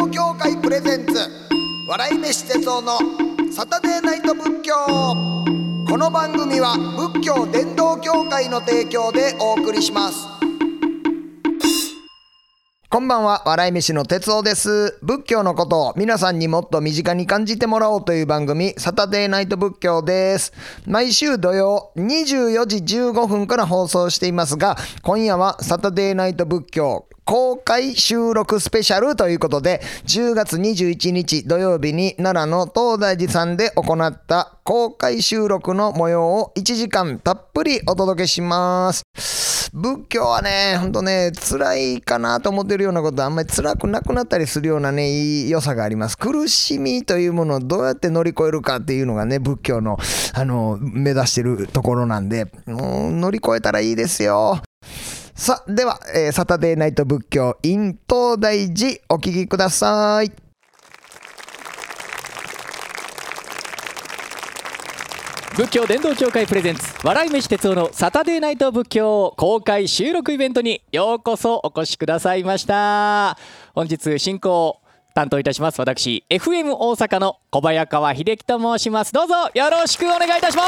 道協会プレゼンツ笑い飯哲夫のサタデーナイト仏教この番組は仏教伝道協会の提供でお送りしますこんばんは、笑い飯の哲夫です。仏教のことを皆さんにもっと身近に感じてもらおうという番組、サタデーナイト仏教です。毎週土曜24時15分から放送していますが、今夜はサタデーナイト仏教公開収録スペシャルということで、10月21日土曜日に奈良の東大寺さんで行った公開収録の模様を1時間たっぷりお届けします。仏教はね、ほんとね、辛いかなと思ってるようなことあんまり辛くなくなったりするようなね、いい良さがあります。苦しみというものをどうやって乗り越えるかっていうのがね、仏教の、あの、目指してるところなんで、もう乗り越えたらいいですよ。さあ、では、えーサタデーナイト仏教 in 東大寺お聞きください。仏教伝道協会プレゼンツ笑い飯哲夫のサタデーナイト仏教公開収録イベントにようこそお越しくださいました。本日進行担当いたします私 FM 大阪の小早川秀樹と申します。どうぞよろしくお願いいたしま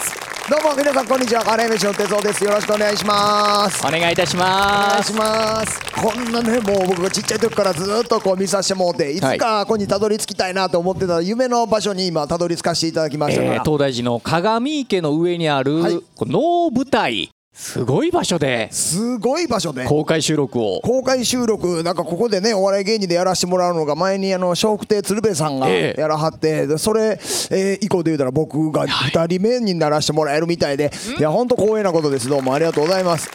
す。どうも皆さんこんにちは。カレー飯の哲夫です。よろしくお願いします。お願いいたしお願ますいします。こんなね、もう僕がちっちゃい時からずっとこう見させてもらって、いつかここにたどり着きたいなと思ってた夢の場所に今たどり着かせていただきました。えー東大寺の鏡池の上にある、はいこの能舞台すごい場所で。すごい場所で。公開収録を。公開収録。なんかここでねお笑い芸人でやらせてもらうのが前にあの笑福亭鶴瓶さんがええ。やらはって、でそれ、えー以降で言うたら僕が2人目にならせてもらえるみたいで、い、や本当光栄なことです。どうもありがとうございます。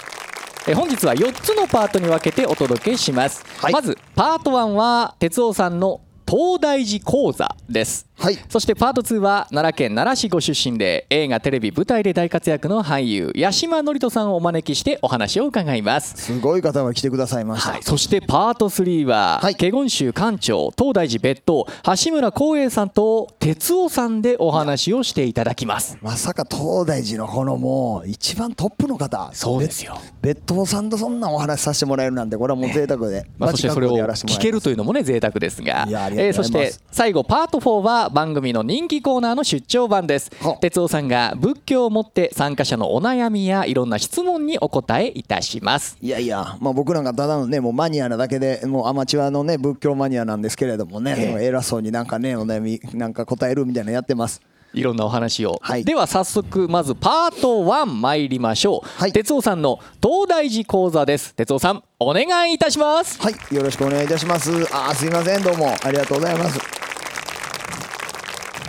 え本日は4つのパートに分けてお届けします、はい。まずパート1は哲夫さんの東大寺講座です。はい。そしてパート2は奈良県奈良市ご出身で映画テレビ舞台で大活躍の俳優八島智人さんをお招きしてお話を伺います。すごい方が来てくださいました、はい、そしてパート3は、はい。華厳宗館長東大寺別当橋村光栄さんと哲夫さんでお話をしていただきます。まさか東大寺のこのもう一番トップの方。そうですよ。別当さんとそんなお話させてもらえるなんてこれはもう贅沢で、まあ、そしてそれを聞けるというのもね贅沢ですが。いやありがとうございます。そして最後パート4は番組の人気コーナーの出張版です。は哲夫さんが仏教をもって参加者のお悩みやいろんな質問にお答えいたします。いやいや、まあ、僕なんかただのねもうマニアなだけでもうアマチュアのね仏教マニアなんですけれどもね、ええ。もう偉そうになんかねお悩みなんか答えるみたいなのやってますいろんなお話を、はい。では早速まずパート1参りましょう、はい。哲夫さんの東大寺講座です。哲夫さんお願いいたします。はい。よろしくお願いいたします。あーすいません。どうも。ありがとうございます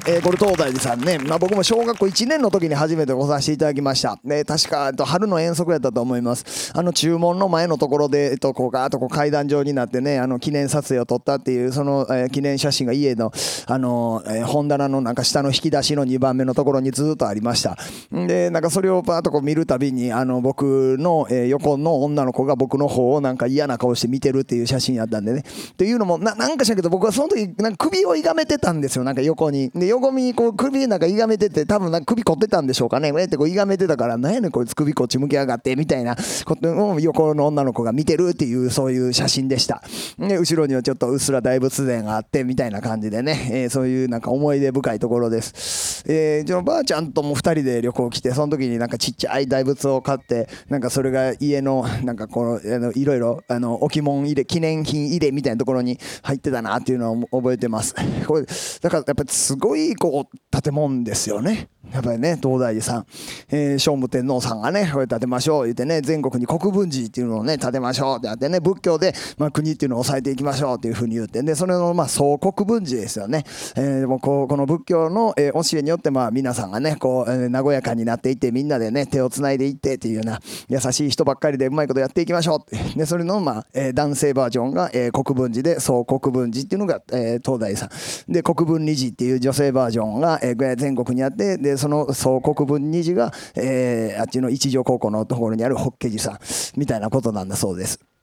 えーこれ東大寺さんね、まあ、僕も小学校1年の時に初めてごさせていただきました、で確かえっと春の遠足やったと思います。あの注文の前のところで、えっと、こうガーッとこう階段状になってねあの記念撮影を撮ったっていうその、えー記念写真が家の、あのえー本棚のなんか下の引き出しの2番目のところにずっとありました。でなんかそれをパーッとこう見るたびにあの僕の、えー横の女の子が僕の方をなんか嫌な顔して見てるっていう写真やったんでね。っていうのもななんかしらけど僕はその時なんか首をいがめてたんですよ。なんか横に。で横にこう首なんかいがめてて多分なんか首凝ってたんでしょうかね。えってこういがめてたからなんやねんこいつ首こっち向きやがってみたいな。ことを横の女の子が見てるっていうそういう写真でした。で後ろにはちょっとうっすら大仏殿があってみたいな感じでね、えーそういうなんか思い出深いところです。えー、じゃあばあちゃんとも2人で旅行来てその時になんかちっちゃい大仏を買ってなんかそれが家のなんかこのいろいろあの置物入れ記念品入れみたいなところに入ってたなっていうのを覚えてます。これだからやっぱすごいいこう建物ですよね。やっぱりね東大寺さん、えー、聖武天皇さんがねこれ建てましょう。言ってね全国に国分寺っていうのをね建てましょうってやってね仏教で、まあ、国っていうのを抑えていきましょうっていうふうに言ってでそれのまあ総国分寺ですよね、えーでもこうこの仏教の、えー教えによってまあ皆さんがねこう、えー和やかになっていってみんなでね手をつないでいってっていうような優しい人ばっかりでうまいことやっていきましょうって。でそれのまあ、えー男性バージョンが、えー国分寺で総国分寺っていうのが、えー東大寺さん。で国分二寺っていう女性バージョンが、え全国にあってでその総国分2次が、えーあっちの一条高校のところにあるホッケ寺さんみたいなことなんだそうです。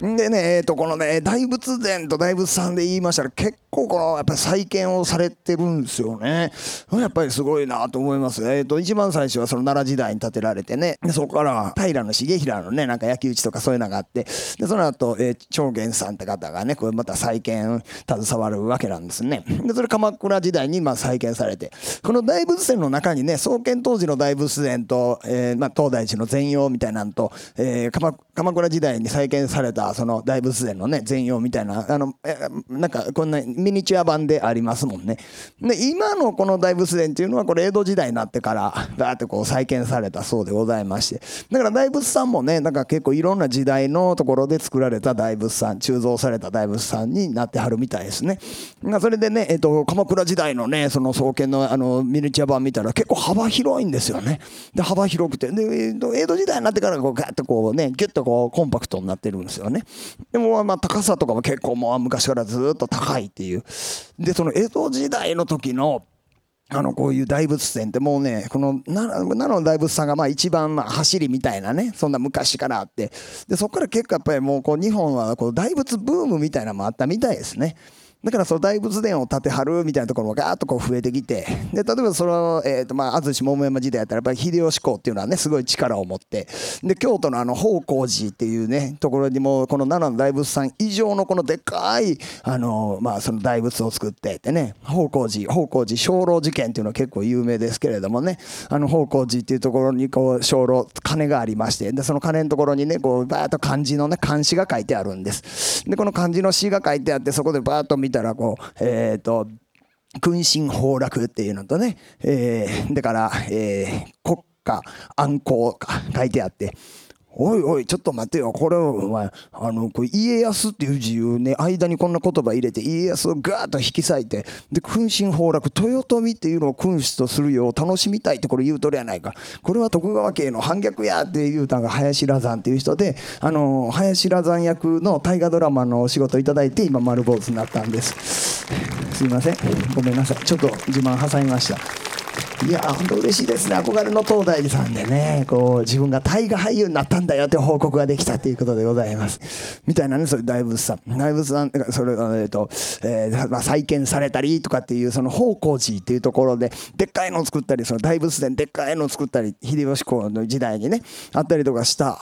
でね、えー、とこのね大仏殿と大仏さんで言いましたら結構このやっぱり再建をされてるんですよね。やっぱりすごいなと思います。えー、と一番最初はその奈良時代に建てられてねでそこから平重衡のねなんか焼き討ちとかそういうのがあってでその後、えー、長元さんって方がねこれまた再建携わるわけなんですね。でそれ鎌倉時代にまあ再建されてこの大仏殿の中にね創建当時の大仏殿と、えーまあ、東大寺の全容みたいなのと、えー、鎌鎌倉時代に再建されたその大仏殿のね全容みたいなあのなんかこんなミニチュア版でありますもんね。で今のこの大仏殿っていうのはこれ江戸時代になってからガーってこう再建されたそうでございまして。だから大仏さんもねなんか結構いろんな時代のところで作られた大仏さん鋳造された大仏さんになってはるみたいですね。それでね、えっと、鎌倉時代のねその創建のあのミニチュア版見たら結構幅広いんですよね。で幅広くて。で江戸時代になってからこうガーッとこうねギュッとこうコンパクトになってるるんですよね。でもまあ高さとかも結構もう昔からずっと高いっていう。でその江戸時代の時のあのこういう大仏殿ってもうねこの奈良の大仏さんがまあ一番まあ走りみたいなねそんな昔からあって。でそこから結構やっぱりもうこう日本はこう大仏ブームみたいなのもあったみたいですね。だからその大仏殿を建てはるみたいなところもガーッとこう増えてきてで例えばその、えーとまあ、安土桃山時代やったらやっぱり秀吉公っていうのはねすごい力を持ってで京都のあの宝光寺っていうねところにもこの奈良の大仏さん以上のこのでかいあの、まあ、その大仏を作ってってね宝光寺宝光寺鐘楼事件っていうのは結構有名ですけれどもねあの宝光寺っていうところにこう鐘楼鐘がありましてでその鐘のところにねこうバーッと漢字のね漢詩が書いてあるんです。でこの漢字の詩が書いてあってそこでバーッと見てたらこうえっ、ー、と君臣崩落っていうのとね、えー、だから、えー、国家安康か書いてあっておいおいちょっと待てよ。これお前あのこれ家康っていう字をね間にこんな言葉入れて家康をガーッと引き裂いてで君臣崩落豊臣っていうのを君主とするよう楽しみたいってこれ言うとるやないか。これは徳川家の反逆やって言うたんが林羅山っていう人であの林羅山役の大河ドラマのお仕事いただいて今丸坊主になったんです。すいません。ごめんなさい。ちょっと自慢挟みました。いや本当嬉しいですね憧れの東大寺さんでねこう自分が大河俳優になったんだよって報告ができたということでございますみたいなねそれ大仏さん大仏さんそれえっ、と、えー、まあ、再建されたりとかっていうその宝光寺っていうところででっかいのを作ったりその大仏殿でっかいのを作ったり秀吉公の時代にねあったりとかした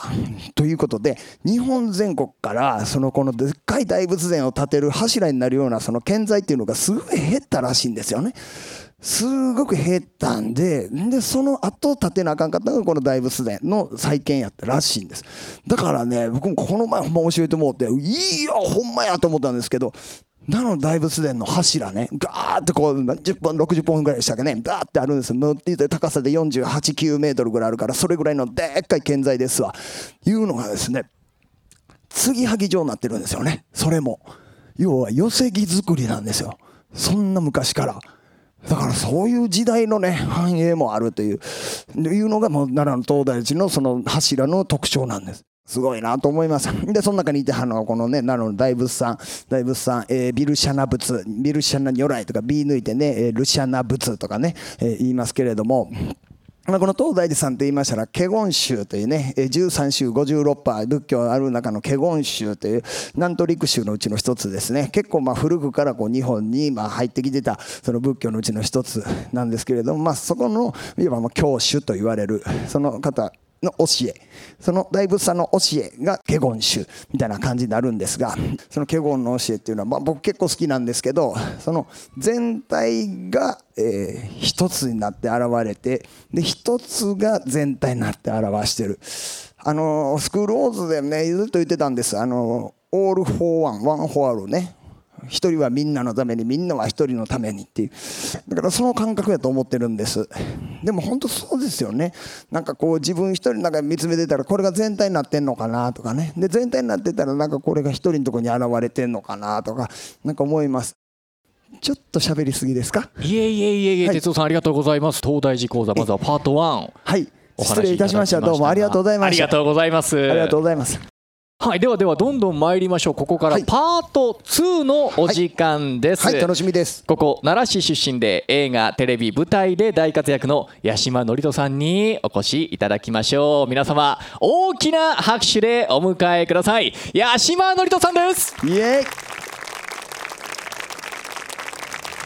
ということで日本全国からそのこのでっかい大仏殿を建てる柱になるようなその建材っていうのがすごい減ったらしいんですよね。すごく減ったんででその後建てなあかんかったのがこの大仏殿の再建やったらしいんです。だからね僕もこの前ほんま教えてもらっていいよほんまやと思ったんですけどなの大仏殿の柱ねガーってこう10本60本ぐらいでしたっけねガーってあるんですよ。っていて高さで489メートルぐらいあるからそれぐらいのでっかい建材ですわ。いうのがですね継ぎはぎ状になってるんですよね。それも。要は寄せ木作りなんですよ。そんな昔から。だからそういう時代のね繁栄もあるといういうのがもう奈良の東大寺のその柱の特徴なんです。すごいなと思います。で、その中にいて、あの、このね、奈良の大仏さん、大仏さん、えー、ビルシャナ仏、ビルシャナ如来とか、ビ抜いてね、えー、ルシャナ仏とかね、えー、言いますけれども、まあ、この東大寺さんって言いましたら、華厳宗というね、13宗56派、仏教ある中の華厳宗という南都陸宗のうちの一つですね。結構まあ古くからこう日本にまあ入ってきてたその仏教のうちの一つなんですけれども、まあそこの、いわば教主と言われる、その方の教え。その大仏さんの教えが華厳宗みたいな感じになるんですがその華厳の教えっていうのは、まあ、僕結構好きなんですけどその全体が、えー、一つになって現れてで一つが全体になって表してる。あのスクールウォーズでねずっと言ってたんです。あの All for one, one for all ね。一人はみんなのためにみんなは一人のためにっていう。だからその感覚やと思ってるんです。でも本当そうですよね。なんかこう自分一人の中で見つめてたらこれが全体になってんのかなとかね。で全体になってたらなんかこれが一人のとこに現れてんのかなとかなんか思います。ちょっと喋りすぎですか？いえいえいえいえ、はい、哲夫さんありがとうございます。東大寺講座まずはパート1はい。失礼いたしました。どうもありがとうございました。ありがとうございます。ありがとうございますはいではではどんどん参りましょう。ここからはい。パート2のお時間です、はい楽しみです。ここ奈良市出身で映画テレビ舞台で大活躍の八島智人さんにお越しいただきましょう。皆様大きな拍手でお迎えください。八島智人さんです。イエイ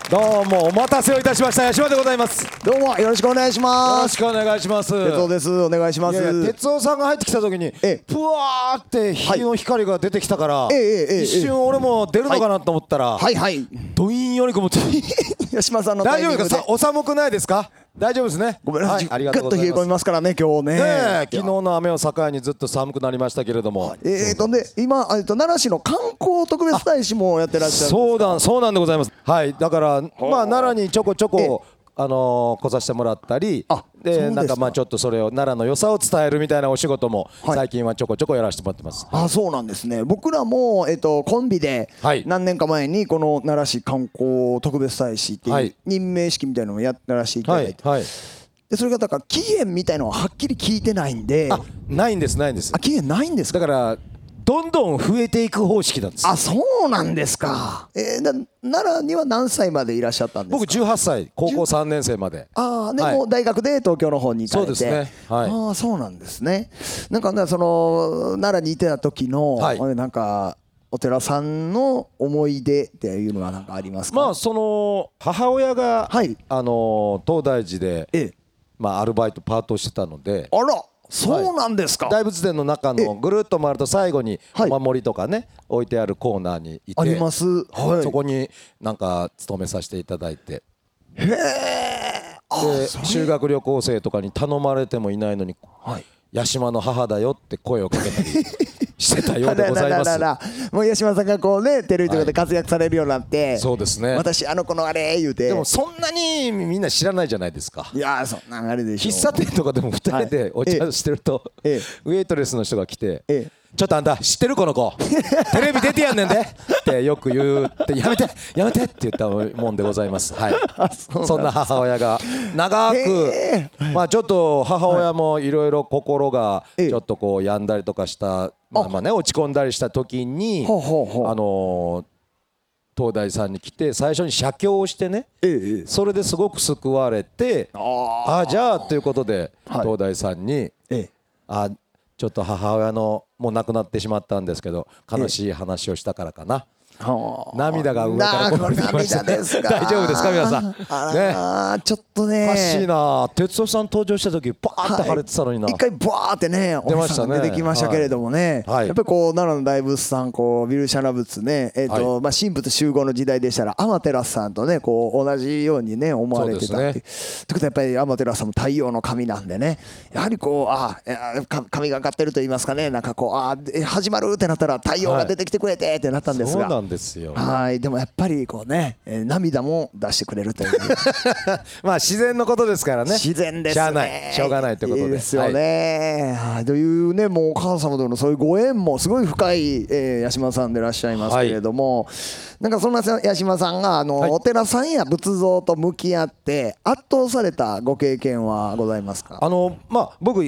どうもお待たせをいたしました。八島でございます。よどうもよろしくお願いします。ろしくお願いします。哲夫です。お願いします。哲夫さんが入ってきた時にええ。ぷわーって火の光が出てきたから、ええええええ。一瞬俺も出るのかなと思ったら、はい。はい。どんより曇って。八島さんのタ大丈夫でですか？さお寒くないですか？大丈夫ですね。ごめんなさい、はい、ありがぐっと冷え込みますますからね今日ね。ねえ昨日の雨を境にずっと寒くなりましたけれども、えーとで今えっと奈良市の観光特別大使もやってらっしゃるそうだそうなんでございます。はいだからまあ奈良にちょこちょこあのー来させてもらったりでなんかまあちょっとそれを奈良の良さを伝えるみたいなお仕事もはい。最近はちょこちょこやらせてもらってます。あそうなんですね。僕らも、えっとコンビではい。何年か前にこの奈良市観光特別大使ってはい。いう任命式みたいなのをやらせていたはいだいて、はいでそれがだから期限みたいのははっきり聞いてないんで。あないんですないんです。あ期限ないんですか？だからどんどん増えていく方式なんです。あそうなんですか、えー、だ奈良には何歳までいらっしゃったんですか？僕18歳高校3年生まで。ああではい。も大学で東京の方に行かれて。そうですね。はい。ああそうなんですね。なんかねその奈良にいてた時の、はい。なんかお寺さんの思い出っていうのは何かありますか？まあその母親が、はい。あの東大寺で、ええ。まあ、アルバイトパートをしてたので。あらそうなんですか、大仏殿の中のぐるっと回ると最後にはい。お守りとかね置いてあるコーナーにいてあります。はい。そこになんか勤めさせていただいて。へえ修学旅行生とかに頼まれてもいないのにはい八島の母だよって声をかけたりしてたようであございます。もう八島さんがこうねテレビとかで活躍されるようになって、そうですね。私あの子のあれ言うて。でもそんなにみんな知らないじゃないですか。いやーそんなんあれでしょ喫茶店とかでも2人でお茶してると、ええ。ウェイトレスの人が来て、ええちょっとあんた知ってるこの子。テレビ出てやんねんで。ってよく言うって。やめてやめて。って言ったもんでございます。はい。そんな母親が。長くへまあちょっと母親もいろいろ心がええ。ちょっとこう病んだりとかしたまあまあね落ち込んだりした時にあのー東大さんに来て最初に写経をしてねそれですごく救われてああじゃあということではい。東大さんにええ。あちょっと母親のもう亡くなってしまったんですけど悲しい話をしたからかな。涙が上からこぼれて大丈夫ですか皆さん。あねらーちょっとね。おかしいな。哲夫さん登場した時バーって晴れてたのにな、一回バーってねお出ましたね。出てきましたけれどもね、はい。やっぱりこう奈良の大仏さんこうビルシャナ仏ねえっ、と、はまあ神仏集合の時代でしたら天照さんとねこう同じようにね思われてたっていう。ということはやっぱり天照さんも太陽の神なんでね。やはりこうあ神がかってると言いますかね。なんかこうあえ始まるってなったら太陽が出てきてくれてってなったんですが、なんですよ。はい。でもやっぱりこうね、えー涙も出してくれるという。まあ自然のことですからね。自然ですね。しゃあない。しょうがないということで。すよね、はい。というねもうお母様とのそういうご縁もすごい深い、えー、八島さんでいらっしゃいますけれども、なんかそんな八島さんがあの、はい。お寺さんや仏像と向き合って圧倒されたご経験はございますか？あのまあ僕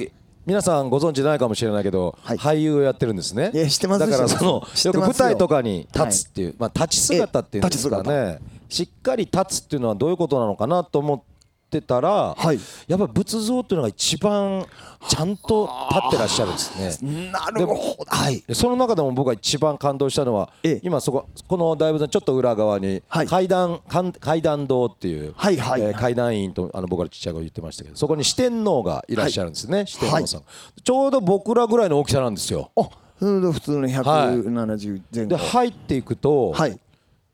皆さんご存知ないかもしれないけど、はい。俳優をやってるんですね。いや知ってます。だからその知ってますよ。よく舞台とかに立つっていう、まあ、立ち姿っていうんですかえねしっかり立つっていうのはどういうことなのかなと思ってたら、はい。やっぱり仏像っていうのが一番ちゃんと立ってらっしゃるんですね。なるほど。はい。でその中でも僕が一番感動したのは、ええ。今そここの大仏のちょっと裏側にはい。階段、階階段堂っていう、はいはい。えー階段員とあの僕らちっちゃい頃言ってましたけどそこに四天王がいらっしゃるんですね、四天王さん、ちょうど僕らぐらいの大きさなんですよ。あ普通の170前後。で入っていくと、はい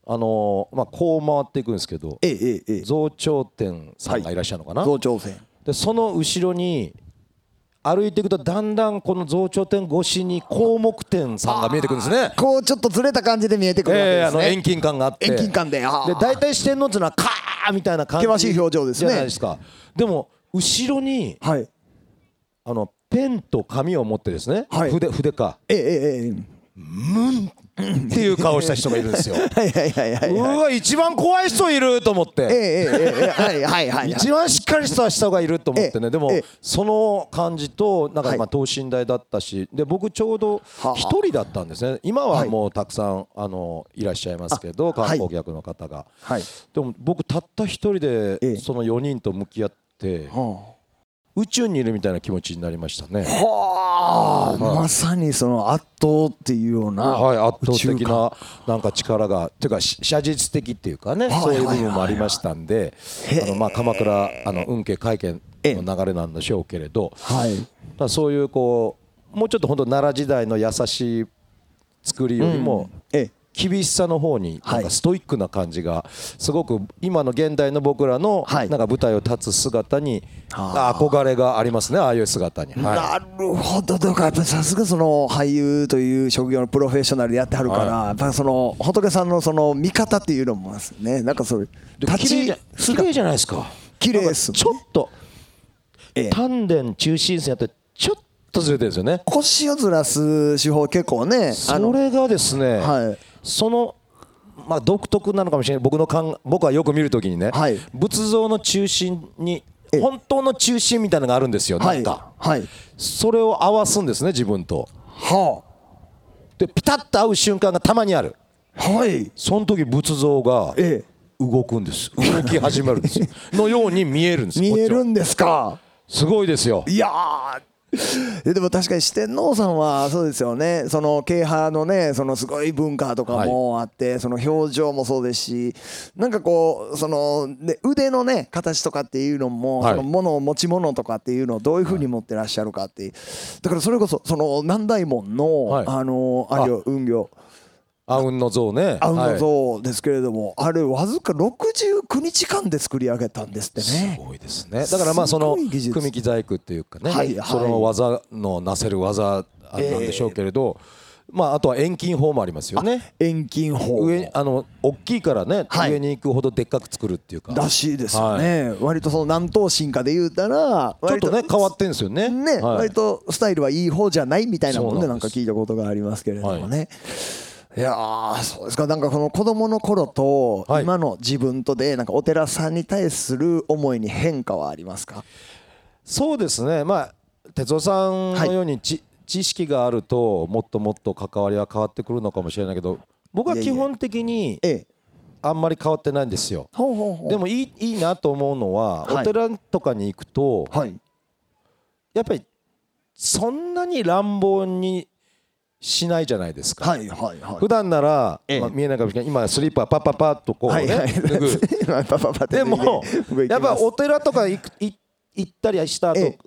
あのーまあ、こう回っていくんですけどええええええ。増長天さんがいらっしゃるのかな、増長線。でその後ろに歩いていくとだんだんこの増長天越しに項目天さんが見えてくるんですね。こうちょっとずれた感じで見えてくるわけええですね、あの遠近感があって。遠近感でで大体四天王っていうのはカーみたいな感じ険しい表情ですね。じゃないですか。でも後ろにはい。あのペンと紙を持ってですね、はい。筆筆か。ええええええ。ムン っていう顔した人がいるんですよ。はいはいはいはいうはい。わ一番怖い人いると思って。ええええええはいはいはい。一番しっかりした人がいると思ってええ。ねでもええその感じとなんはい。かまあ等身大だったしで僕ちょうどはあ一人だったんですね。今はもうたくさんあのいらっしゃいますけど観光客の方が。はい。でも僕たった一人ええ。でその4人と向き合っては宇宙にいるみたいな気持ちになりましたね。あはあまさにその圧倒っていうようなはい、圧倒的ななんか力がっていうかし写実的っていうかねはいそういう部分もありましたんであのまあ鎌倉あの運慶会見の流れなんでしょうけれどはい。だそういうこうもうちょっと本当奈良時代の優しい作りよりもええ厳しさの方になんかストイックな感じがすごく今の現代の僕らのはい。なんか舞台を立つ姿にはあ憧れがありますねああいう姿に。はい。なるほど。だからやっぱりさすがその俳優という職業のプロフェッショナルでやってはるから、やっぱりその仏さんのその見方っていうのもますね。なんかそういうで綺麗じゃ綺麗じゃないですか。綺麗です。ちょっとええ。丹田中心線やってちょっとずれてるんですよね。腰をずらす手法結構ねあのそれがですね、はいそのまあ独特なのかもしれない。僕の感僕はよく見るときにね、はい。仏像の中心にええ。本当の中心みたいなのがあるんですよ、はい。なんか。はい。それを合わすんですね自分と。はでピタッと合う瞬間がたまにある。あはい。その時仏像がええ。動くんです。動き始まるんですよ。のように見えるんです見えるんですか。すごいですよ。いや でも確かに四天王さんはそうですよね。その慶派のねそのすごい文化とかもあって、その表情もそうですしなんかこうその、ね、腕のね形とかっていうのも、はい。その物持ち物とかっていうのをどういうふうに持ってらっしゃるかっていう。だからそれこそその南大門の、はい。あのあれよ運行あうんの像ね。あ運はいの像ですけれども、あれわずか69日間で作り上げたんですってすね。ごいですね。だからまあその組木細工っていうかね、はいはい。その技のなせる技なんでしょうけれど、まああとは遠近法もありますよね。遠近法。上あの大きいからね、はい。上に行くほどでっかく作るっていうか。らしいですよね、割とその南東進化で言うたらちょっとね割変わってんですよね。ね、はい。割とスタイルはいい方じゃないみたいなもんでなんか聞いたことがありますけれどもね。い、やーそうですか。なんかこの子供の頃とはい。今の自分とでなんかお寺さんに対する思いに変化はありますか？そうですね。まあ哲夫さんのようにち、知識があるともっともっと関わりは変わってくるのかもしれないけど僕は基本的にええ。あんまり変わってないんですよ。でもいいいいなと思うのは、はい。お寺とかに行くとはい。やっぱりそんなに乱暴にしないじゃないですか、はいはいはい。普段なら、ええ。まあ、見えないかもしれない。今スリッパパッパッパッとこうね、はいはい。脱ぐ。パパパでもやっぱお寺とか行くい行ったりした後、ええ。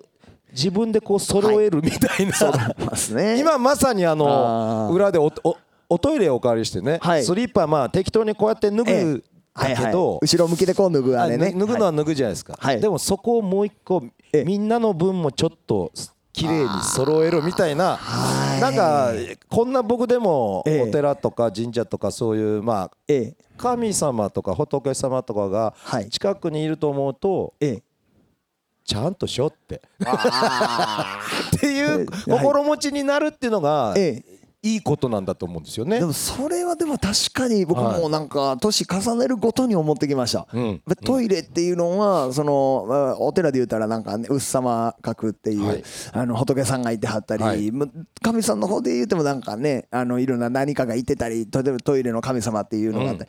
自分でこう揃えるみたいな、ますね。今まさにあの裏でおおおトイレをお借りしてね、はい。スリッパまあ適当にこうやって脱ぐえだはいはい。けど、後ろ向きでこう脱ぐあれね。あ脱ぐのは脱ぐじゃないですか、はい。でもそこをもう一個ええ。みんなの分もちょっと綺麗に揃えるみたいなはい。なんかこんな僕でもええ。お寺とか神社とかそういうまあええ。神様とか仏様とかがはい。近くにいると思うとええ。ちゃんとしようって。あ っていう心持ちになるっていうのがええいいことなんだと思うんですよね。で。もそれはでも確かに僕はいもなんか年重ねるごとに思ってきました、うん。やっぱトイレっていうのはそのまあお寺で言ったらなんかねうっさま閣っていう、はい。あの仏さんがいてはったり、神さんの方で言うてもなんかねあのいろんな何かがいてたり例えばトイレの神様っていうのがあって。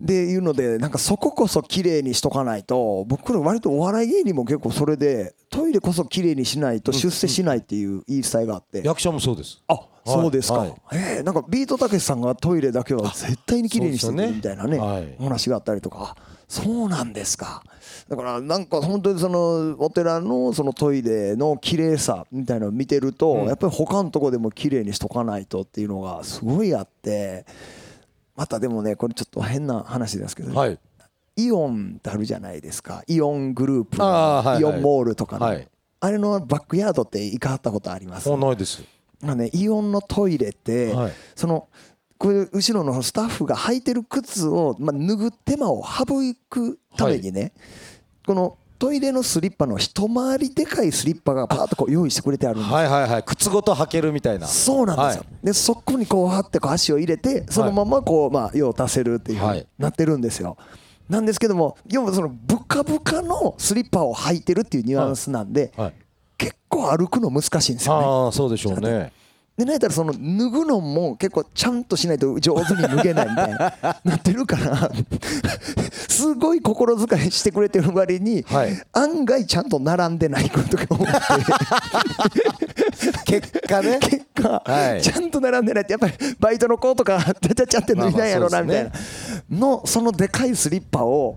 でいうのでなんかそここそ綺麗にしとかないと僕ら割とお笑い芸人も結構それでトイレこそ綺麗にしないと出世しないっていう言い伝えがあって、役者もそうです。あそうですか、はい。えーなんかビートたけしさんがトイレだけは絶対に綺麗にしてるみたいなねはい。お話があったりとか。あそうなんですか。だからなんか本当にそのお寺のそのトイレの綺麗さみたいなのを見てると、やっぱり他のとこでも綺麗にしとかないとっていうのがすごいあってまたでもねこれちょっと変な話ですけど、はい。イオンってあるじゃないですか。イオングループイオンモールとかの、はい。あれのバックヤードって行かはったことあります？ないです。まあね、イオンのトイレって、はい。そのこれ後ろのスタッフが履いてる靴を、まあ、脱ぐ手間を省くためにね、このトイレのスリッパの一回りでかいスリッパがパーッとこう用意してくれてあるんですはいはいはい。靴ごと履けるみたいな。そうなんですよ、はい。でそこにこうはってこう足を入れてそのままこう、まあ、用を足せるっていうふうにはいなってるんですよ。なんですけども要はそのブカブカのスリッパを履いてるっていうニュアンスなんで、はい結構歩くの難しいんですよね。ああそうでしょうね。でなんやったらその脱ぐのも結構ちゃんとしないと上手に脱げないみたいな なってるからすごい心遣いしてくれてる割に、はい。案外ちゃんと並んでないことが多くて。結果ね。結果、はい。ちゃんと並んでない。ってやっぱりバイトの子とかちゃちゃちゃって脱いだんやろなみたいな。のそのでかいスリッパを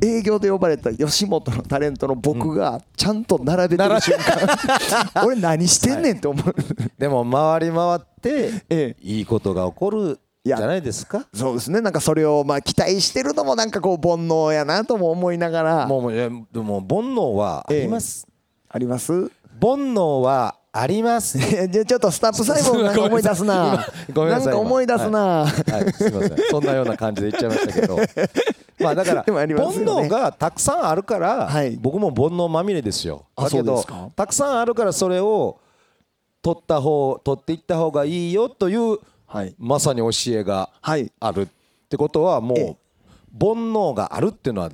営業で呼ばれた吉本のタレントの僕がちゃんと並べてる瞬間、俺何してんねんって思う、でも回り回ってええ。いいことが起こるじゃないですか。そうですね。なんかそれをまあ期待してるのもなんかこう煩悩やなとも思いながら。もういやでも煩悩はあります、あります。煩悩はあります ちょっとスタップ細胞なんか思い出すな。ごめんなさいんか思い出すな、はい、すみません。そんなような感じで言っちゃいましたけど。まあだからでもあり煩悩がたくさんあるから、はい。僕も煩悩まみれですよ。あだけどたくさんあるからそれを取った方取っていった方がいいよというはい。まさに教えがはい。あるってことはもうええ。煩悩があるっていうのは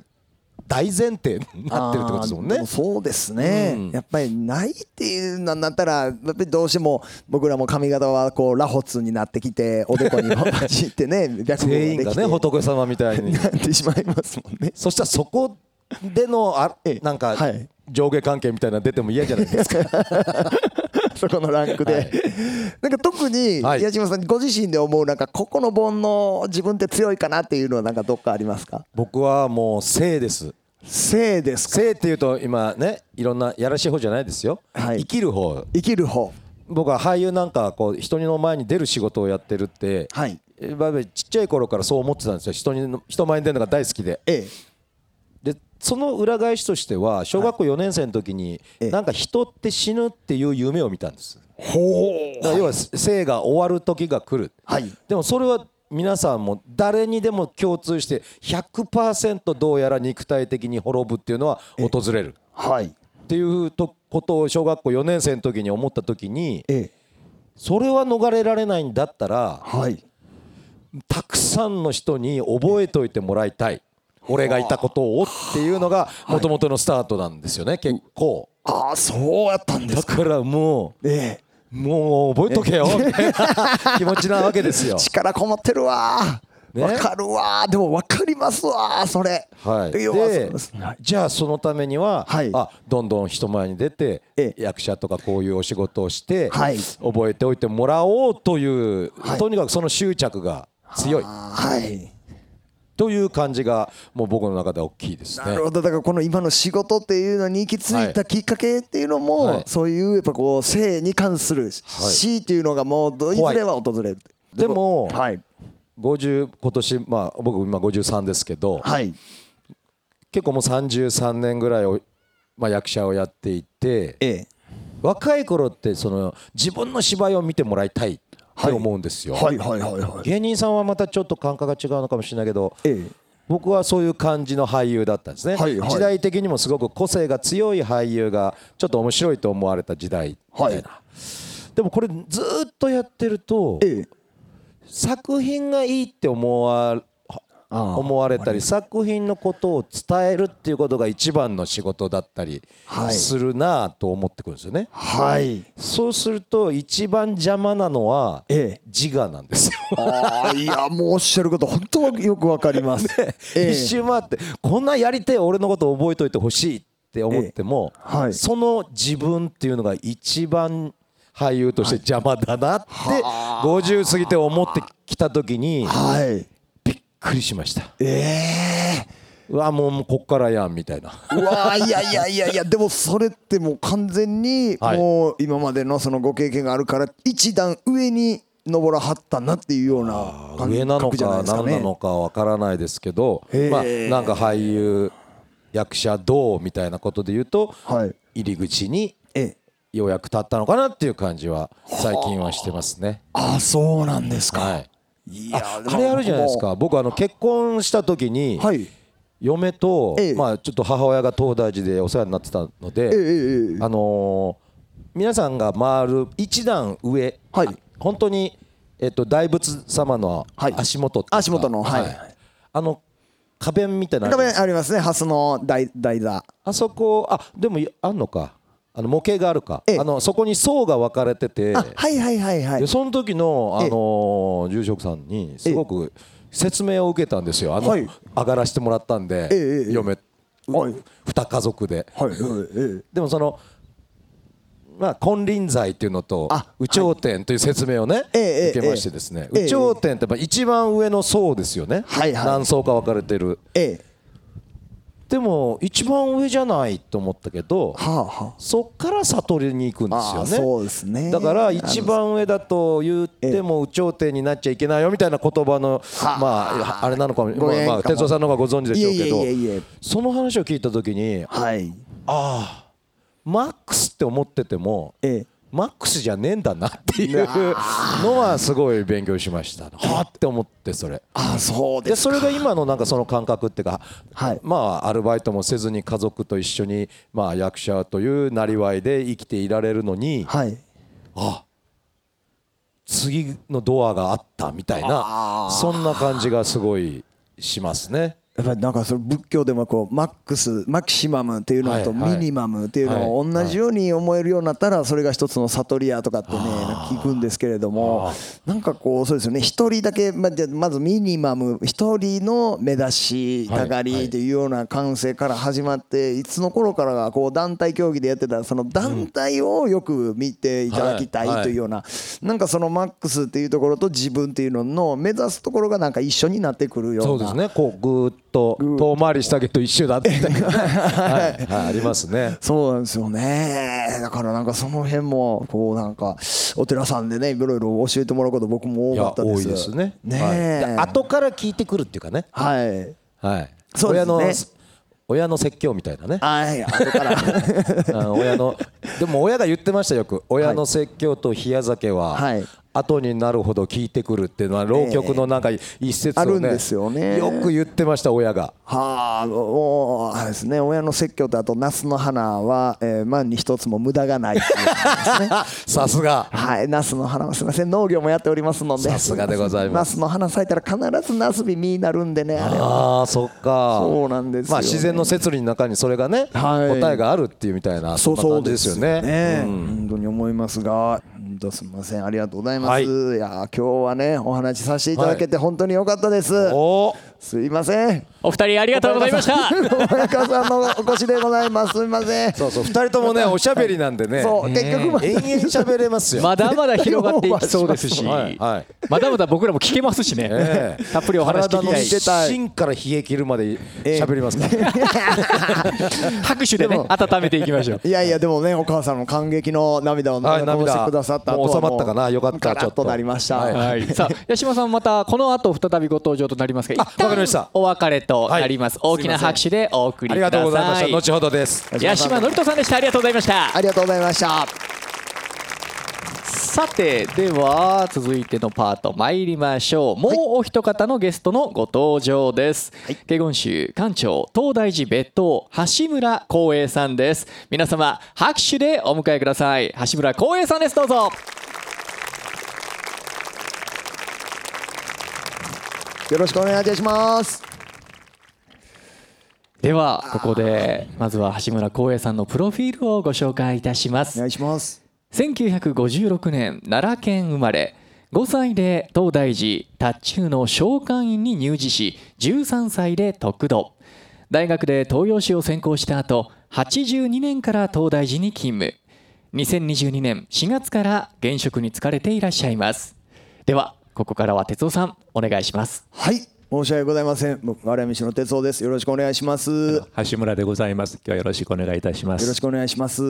大前提になってるってことですもんね。そうですね、うんやっぱりないっていうのになったらやっぱりどうしても僕らも髪型はこうラホツになってきておでこに走ってね 白全員がねほ仏様みたいになってしまいますもんね。そしたらそこでのあええなんかはい上下関係みたいなの出ても嫌じゃないですか。そこのランクで、はいなんか特にはい矢島さんご自身で思うなんかここの煩悩自分って強いかなっていうのはなんかどっかありますか？僕はもう性です。性ですか？性っていうと今ねいろんなやらしい方じゃないですよ。はい生きる方。生きる方僕は俳優なんかこう人の前に出る仕事をやってるって、はいちっちゃい頃からそう思ってたんですよ。人に人前に出るのが大好きで。えでその裏返しとしては小学校4年生の時にええ。なんか人って死ぬっていう夢を見たんです。要は生が終わる時が来る。はい。でもそれは皆さんも誰にでも共通して100%どうやら肉体的に滅ぶっていうのは訪れる。はい。っていうとことを小学校4年生の時に思った時にええ。それは逃れられないんだったらはい。たくさんの人に覚えておいてもらいたい俺がいたことをっていうのがもともとのスタートなんですよね結構。ああそうやったんですか。だからもええ。うもう覚えとけよ。みたいな気持ちなわけですよ。力こもってるわ。ね。わ、かるわ。でもわかりますわそれ。はい、要はそうでじゃあそのためには、はい。あどんどん人前に出て、ええ。役者とかこういうお仕事をして、はい。覚えておいてもらおうという、はい。とにかくその執着が強い。はいという感じがもう僕の中では大きいですね。なる。ほど。だからこの今の仕事っていうのに行き着いたきっかけっていうのも、はい。そういうやっぱこう性に関する死っていうのがもうどいずれは訪れる。でもはい。50今年まあ僕今53ですけど、はい。結構もう33年ぐらいを、まあ、役者をやっていてええ。若い頃ってその自分の芝居を見てもらいたいって思うんですよ。はいはいはいはい。芸人さんはまたちょっと感覚が違うのかもしれないけどええ。僕はそういう感じの俳優だったんですね、はいはい。時代的にもすごく個性が強い俳優がちょっと面白いと思われた時代みたいな、はい。でもこれずっとやってるとええ。作品がいいって思わ思われたり作品のことを伝えるっていうことが一番の仕事だったりはい。するなと思ってくるんですよね、はい。そうすると一番邪魔なのはええ。自我なんですよ。ああいやもうおっしゃること本当はよくわかります、ええ。一周回ってこんなんやりてえ俺のこと覚えといてほしいって思っても、その自分っていうのが一番俳優として邪魔だなって50過ぎて思ってきた時にはいくりしましたええうわもうもうこっからやんみたいなうわーいやいやいやいや でもそれってもう完全にはいもう今までのそのご経験があるから一段上に登らはったなっていうような感上なの覚じゃないかですかね。何なのかわからないですけどまあなんか俳優役者どうみたいなことで言うとはい。入り口にええ、ようやく立ったのかなっていう感じは最近はしてますね。あそうなんですか。はいいやああれあるじゃないです。か。僕あの結婚した時にはい。嫁と、ええ。まあちょっと母親が東大寺でお世話になってたので、えあのー皆さんが回る一段上、はい。あ本当にえっと大仏様のはい。足元ってい足元のはい。あの花弁みたいなのある壁ありますね。蓮の台台座。あそこあでもあんのかあの模型があるか、ええ。あのそこに層が分かれてて、あはいはいはいはい。でその時の、あえ。えのー住職さんにすごく説明を受けたんですよ。あの、はい。上がらせてもらったんで、ええええ嫁、はい二家族で。はいはいええ。でもそのまあ金輪際っていうのとあ有頂天という説明をね、受けましてですね、ええ。有頂天ってやっぱ一番上の層ですよね、はいはい。何層か分かれてる。ええでも一番上じゃないと思ったけどはあはあ。そっから悟りに行くんですよね。そうですね。だから一番上だと言っても有頂天になっちゃいけないよみたいな言葉のはあまああ。れなのかもまあまあ哲夫さんの方がご存知でしょうけどその話を聞いた時にはい。ああマックスって思っててもええマックスじゃねえんだなっていうのはすごい勉強しました。はあって思ってそれ。あそうでそれが今のなんかその感覚っていうか、はい。まあアルバイトもせずに家族と一緒にまあ役者というなりわいで生きていられるのにはい。あ次のドアがあったみたいなそんな感じがすごいしますね。やっぱりなんかその仏教でもこうマックスマキシマムっていうのとミニマムっていうのをはい。同じように思えるようになったらそれが一つの悟りやとかってね聞くんですけれどもなんかこうそうですよね。一人だけまじゃまずミニマム一人の目指したがりっていうような感性から始まっていつの頃からがこう団体競技でやってたその団体をよく見ていただきたいというようななんかそのマックスっていうところと自分っていうのの目指すところがなんか一緒になってくるようなそうですね。こうぐーっと遠回りしたけど一緒だって、はい。はい、ありますね。そうなんですよね。だからなんかその辺もこうなんかお寺さんでねいろいろ教えてもらうこと僕も多かったです。多いですね。ねはい。後から聞いてくるっていうかね。はい。はい。そうですね。親の親の説教みたいなね。はい。後から。あ親のでも親が言ってましたよく。親の説教と冷や酒は、はい後になるほど聞いてくるっていうのは浪曲のなんか一節をね,、あるんですよね。よく言ってました親が。はあもうですね親の説教とあとナスの花は、えー万に一つも無駄がない さすが。はい、ナスの花はすみません。農業もやっておりますので。さすがでございます。ナスの花咲いたら必ずナスビ実になるんでねあれは。ああそっか。そうなんですまあ自然の摂理の中にそれがね、はい。答えがあるっていうみたいなそうですすよね。本当に思いますが、本当すみません、ありがとうございます。はいい、や今日はねお話しさせていただけて本当に良かったです。おーすいません。お二人ありがとうございました小早川さんのお越しでございます。すみません。そうそう二人ともね おしゃべりなんでね。そう結局延々喋れますよ。まだまだ広がっていきそうですし。まだまだ僕らも聞けますしね、ええたっぷりお話聞きたいしてたい芯から冷え切るまで喋りますから。拍手でね温めていきましょういやいやでもねお母さんの感激の涙をはいこぼしてくださった収まったかな？よかったガラッとなりました。さあ八島さんまたこの後再びご登場となりますがあわかりましたお別れとなります、はい。大きな拍手でお送りありください。がとうございました。後ほどです。八島のりとさんでした。ありがとうございました。ありがとうございました。さてでは続いてのパート参りましょう。もうお一方のゲストのご登場です、華厳宗館長東大寺別当橋村光栄さんです。皆様拍手でお迎えください。橋村光栄さんです。どうぞよろしくお願いいたします。ではここでまずは橋村光栄さんのプロフィールをご紹介いたします。お願いします。1956年奈良県生まれ。5歳で東大寺達中の召喚院に入寺し13歳で得度大学で東洋史を専攻した後82年から東大寺に勤務。2022年4月から現職に就かれていらっしゃいます。ではここからは哲夫さんお願いしますはい。申し訳ございません。僕、荒道の哲夫です。よろしくお願いします。よ橋村でございます。今日はよろしくお願いいたします。ろしくお願いします。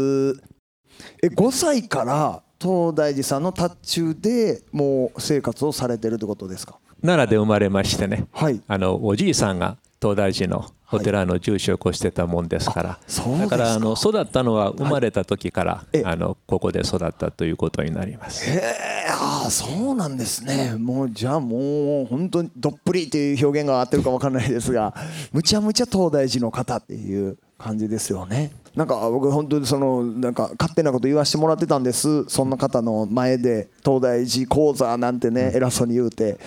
え、5歳から東大寺さんの達中でもう生活をされてるってことですか？奈良で生まれましてね、はい。あのおじいさんが東大寺のお寺の住職をしてたもんですから、そうですか。だからあの育ったのは生まれた時から、ええ。あのここで育ったということになります。へえああそうなんですね。もうじゃあもう本当にどっぷりっていう表現が合ってるか分かんないですがむちゃむちゃ東大寺の方っていう感じですよね。なんか僕本当にそのなんか勝手なこと言わせてもらってたんです。そんな方の前で東大寺講座なんてね偉そうに言うて。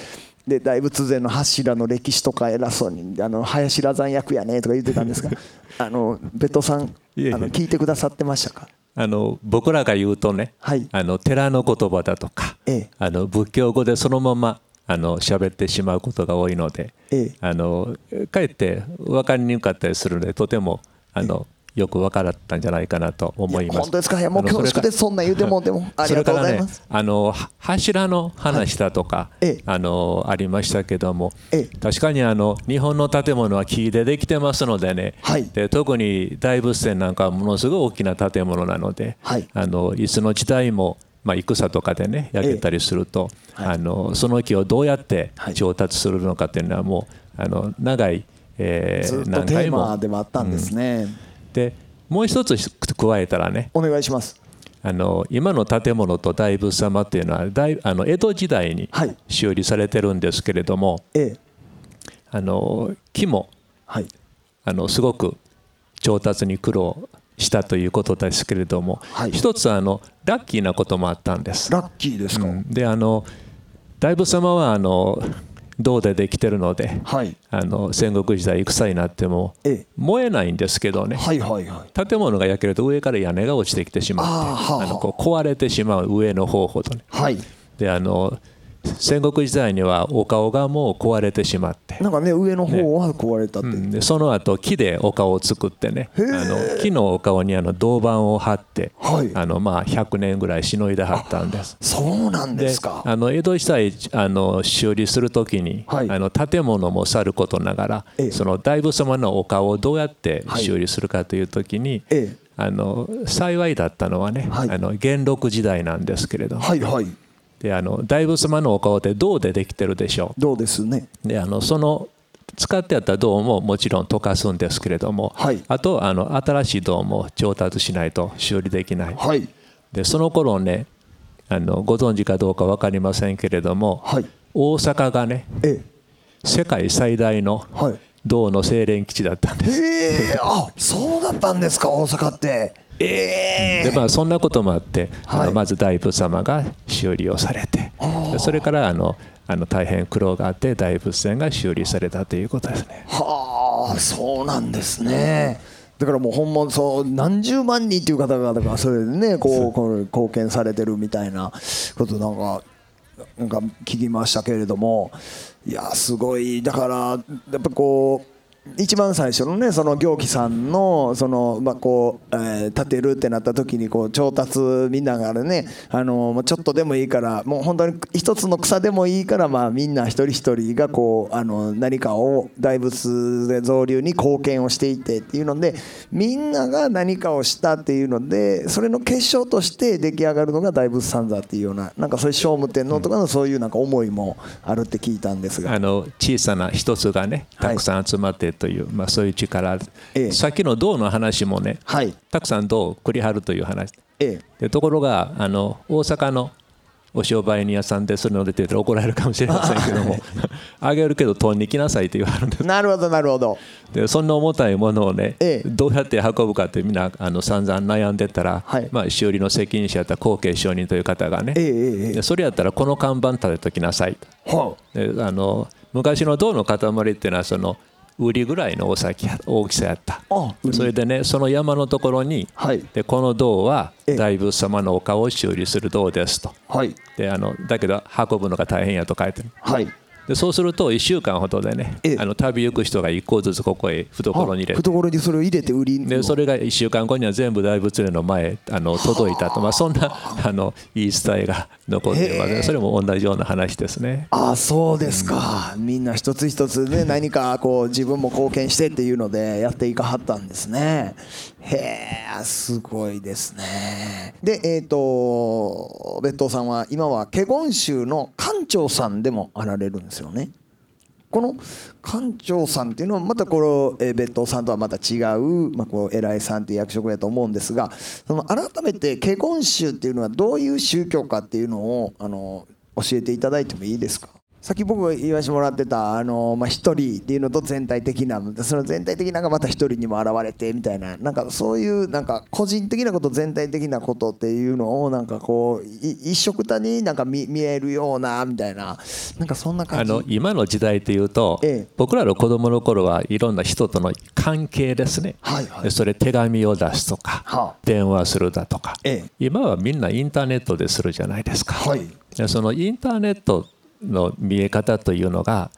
で大仏前の柱の歴史とか偉そうにあの林羅山役やねとか言ってたんですが あの別途さんあの聞いてくださってましたか？あの僕らが言うとね、はい。あの寺の言葉だとか、ええ。あの仏教語でそのままあの喋ってしまうことが多いので、ええ。あのかえって分かりにくかったりするのでとてもあのよく分からったんじゃないかなと思います。本当ですか？いやもう恐縮です。そんな言うてもうても。ありがとうございます。それからね、あのは柱の話だとか、ええ。あのありましたけども、ええ。確かにあの日本の建物は木でできてますのでね、はい。で特に大仏殿なんかはものすごい大きな建物なので、はい。あのいつの時代も、まあ、戦とかでね焼けたりすると、はい。あのその木をどうやってはい。調達するのかっていうのはもうあの長い、えーずっとテーマでもあったんですね、でもう一つ加えたらね。お願いします。あの今の建物と大仏様っていうのは大あの江戸時代にはい。修理されてるんですけれども、ええ。あの木もはい。あのすごく調達に苦労したということですけれども、はい。一つあのラッキーなこともあったんです。ラッキーですか、うん。であの大仏様はあの銅でできてるので、はい。あの戦国時代戦になってもええ。燃えないんですけどね、はいはいはい。建物が焼けると上から屋根が落ちてきてしまってあのこう壊れてしまう上の方ほどね。はい。であの戦国時代にはお顔がもう壊れてしまって、なんかね上の方は壊れたって、うん。でその後木でお顔を作ってね。あの木のお顔にあの銅板を貼って、はい。あのまあ100年ぐらいしのいではったんです。そうなんでですか。あの江戸時代あの修理するときに、はい。あの建物もさることながら、ええ。その大仏様のお顔をどうやってはい。修理するかというときに、ええ。あの幸いだったのはね、はい。あの元禄時代なんですけれども、はいはいであの大仏様のお顔って銅でできてるでしょどうですね。うであのその使ってあった銅ももちろん溶かすんですけれども、はい。あとあの新しい銅も調達しないと修理できない、はい。でその頃ねあのご存知かどうか分かりませんけれども、はい。大阪がねえ世界最大の銅の精錬基地だったんです。ええあそうだったんですか大阪ってええでまあそんなこともあって、あはい。のまず大仏様が修理をされてでそれからあのあの大変苦労があって大仏殿が修理されたということですね。はあそうなんですね。だからもうほんまそう何十万人っていう方々がそれでねこう。こう貢献されてるみたいなことなんかなんか聞きましたけれどもいやすごい。だからやっぱこう一番最初のねその行基さんのそのまあこう、えー建てるってなった時にこう調達見ながらねあのもうちょっとでもいいからもう本当に一つの草でもいいからまあみんな一人一人がこうあの何かを大仏で造立に貢献をしていてっていうのでみんなが何かをしたっていうのでそれの結晶として出来上がるのが大仏三座っていうようななんかそういう聖武天皇とかのそういうなんか思いもあるって聞いたんですが。あの小さな一つがねはいたくさん集まってという、まあ、そういう力、ええ。さっきの銅の話もねはい。たくさん銅を繰り張るという話。ええ。でところがあの大阪のお商売人屋さんでそれの出てたら怒られるかもしれませんけども あげるけど取りに来なさいって言われるんです。なるほどなるほど。でそんな重たいものをね、ええ。どうやって運ぶかってみんなあの散々悩んでたら、はい。まあ、修理の責任者やった後継承人という方がね、えでそれやったらこの看板立てときなさいと。はであの昔の銅の塊っていうのはその売りぐらいの大きや大きさやった。それでねその山のところに、はい。でこの銅はええ。大仏様のお顔を修理する銅ですと。はい。であのだけど運ぶのが大変やと書いてる。はいでそうすると1週間ほどでねええ。あの旅行く人が1個ずつここへ懐に入れて。懐にそれを入れて売りでそれが1週間後には全部大仏殿の前へあの届いたと、まあ、そんなあ。の言い伝えが残っていますそれも同じような話ですね。あそうですか、みんな一つ一つね何かこう自分も貢献してっていうのでやっていかはったんですねへえすごいですね。でえっ、と別当さんは今は華厳宗の館長さんでもあられるんですよね。この館長さんっていうのはまたこの、えー、別当さんとはまた違う、まあ、こう偉いさんっていう役職やと思うんですがその改めて華厳宗っていうのはどういう宗教かっていうのをあの教えていただいてもいいですか？さっき僕が言わせてもらってたあの、まあ、一人っていうのと全体的なその全体的ながまた一人にも現れてみたいななんかそういうなんか個人的なこと全体的なことっていうのをなんかこう一色たになんか見見えるようなみたいななんかそんな感じ。あの今の時代というと、ええ、僕らの子供の頃はいろんな人との関係ですね、はいはい、それ手紙を出すとか、はあ、電話するだとか、ええ、今はみんなインターネットでするじゃないですか。はい、そのインターネットの見え方というのが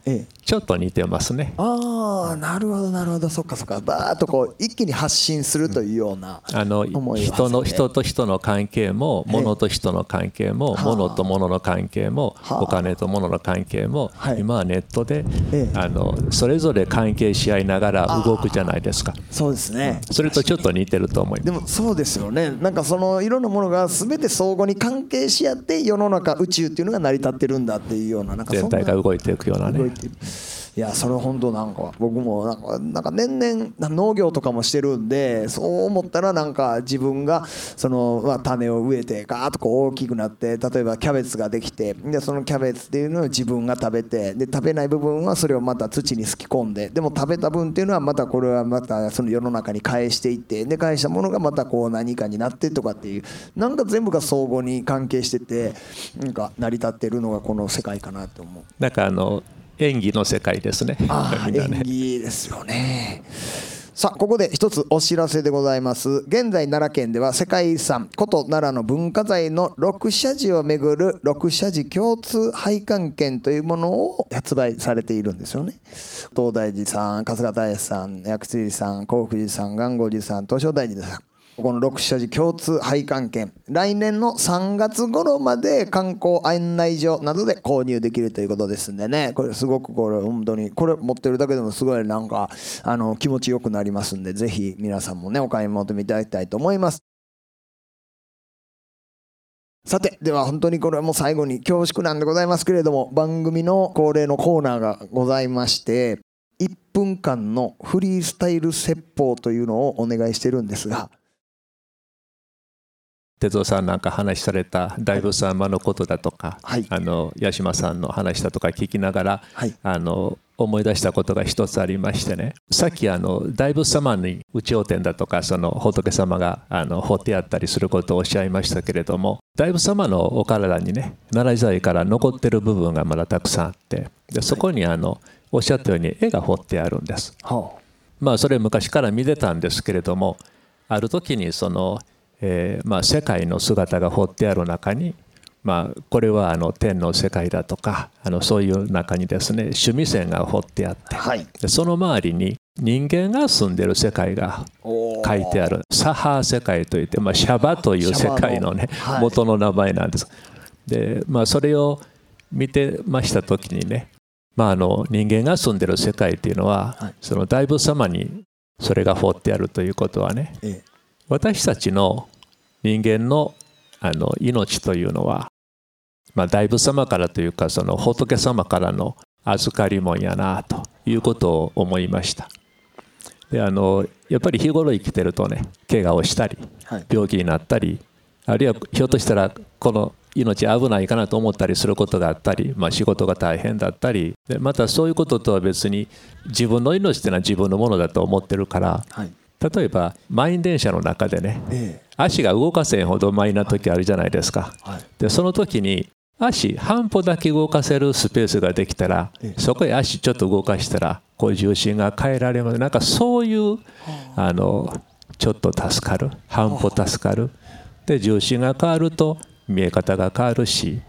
ちょっと似てますね。ああなるほどなるほどそっかそっかバーッとこう一気に発信するというような、あの人の人と人の関係も物と人の関係も物と物の関係もお金と物の関係も今はネットであのそれぞれ関係し合いながら動くじゃないですか。そうですね。それとちょっと似てると思います。でもそうですよね。なんかそのいろんなものが全て相互に関係し合って世の中宇宙っていうのが成り立ってるんだっていうようななんか全体が動いていくようなね。いいやそれ本当なんか僕もなんかなんか年々農業とかもしてるんでそう思ったらなんか自分がその、まあ、種を植えてガーッとこう大きくなって例えばキャベツができてでそのキャベツっていうのを自分が食べてで食べない部分はそれをまた土にすき込んででも食べた分っていうのはまたこれはまたその世の中に返していってで返したものがまたこう何かになってとかっていうなんか全部が相互に関係しててなんか成り立ってるのがこの世界かなと思う。なんかあの演技の世界ですね。あね演技ですよね。さあここで一つお知らせでございます現在奈良県では世界遺産古都奈良の文化財の六社寺をめぐる六社寺共通拝観券というものを発売されているんですよね東大寺さん春日大師さん薬師寺さん興福寺さん元号寺さん東照大寺さんこの六社寺共通配管券。来年の3月頃まで観光案内所などで購入できるということですんでね。これすごくこれ本当にこれ持ってるだけでもすごいなんかあの気持ちよくなりますんでぜひ皆さんもねお買い求めいただきたいと思います。さてでは本当にこれはもう最後に恐縮なんでございますけれども番組の恒例のコーナーがございまして1分間のフリースタイル説法というのをお願いしてるんですが哲夫さんなんか話された大仏様のことだとか、はい、あの八島さんの話だとか聞きながら、はい、あの思い出したことが一つありましてね。さっきあの大仏様に有頂天だとかその仏様があの彫ってあったりすることをおっしゃいましたけれども大仏様のお体にね奈良時代から残ってる部分がまだたくさんあってでそこにあのおっしゃったように絵が彫ってあるんです。はあ、まあそれ昔から見てたんですけれどもある時にそのえー、まあ、世界の姿が彫ってある中に、まあ、これはあの天の世界だとかあのそういう中にですね趣味線が彫ってあって、はい、その周りに人間が住んでる世界が書いてある。サハー世界といって、まあ、シャバという世界のね、はい、元の名前なんです。で、まあ、それを見てました時にね、まあ、あの人間が住んでる世界っていうのは、はい、その大仏様にそれが彫ってあるということはね、ええ私たちの人間のあの命というのは、まあ、大仏様からというかその仏様からの預かりもんやなということを思いました。であのやっぱり日頃生きてるとね怪我をしたり病気になったり、あるいはひょっとしたらこの命危ないかなと思ったりすることがあったり、まあ、仕事が大変だったりでまたそういうこととは別に自分の命っていうのは自分のものだと思ってるから、はい、例えば満員電車の中でね、ええ、足が動かせんほど満員な時あるじゃないですか、はい、でその時に足半歩だけ動かせるスペースができたら、え、そこへ足ちょっと動かしたらこう重心が変えられます。なんかそういうあ。のちょっと助かる半歩助かる。で重心が変わると見え方が変わるし、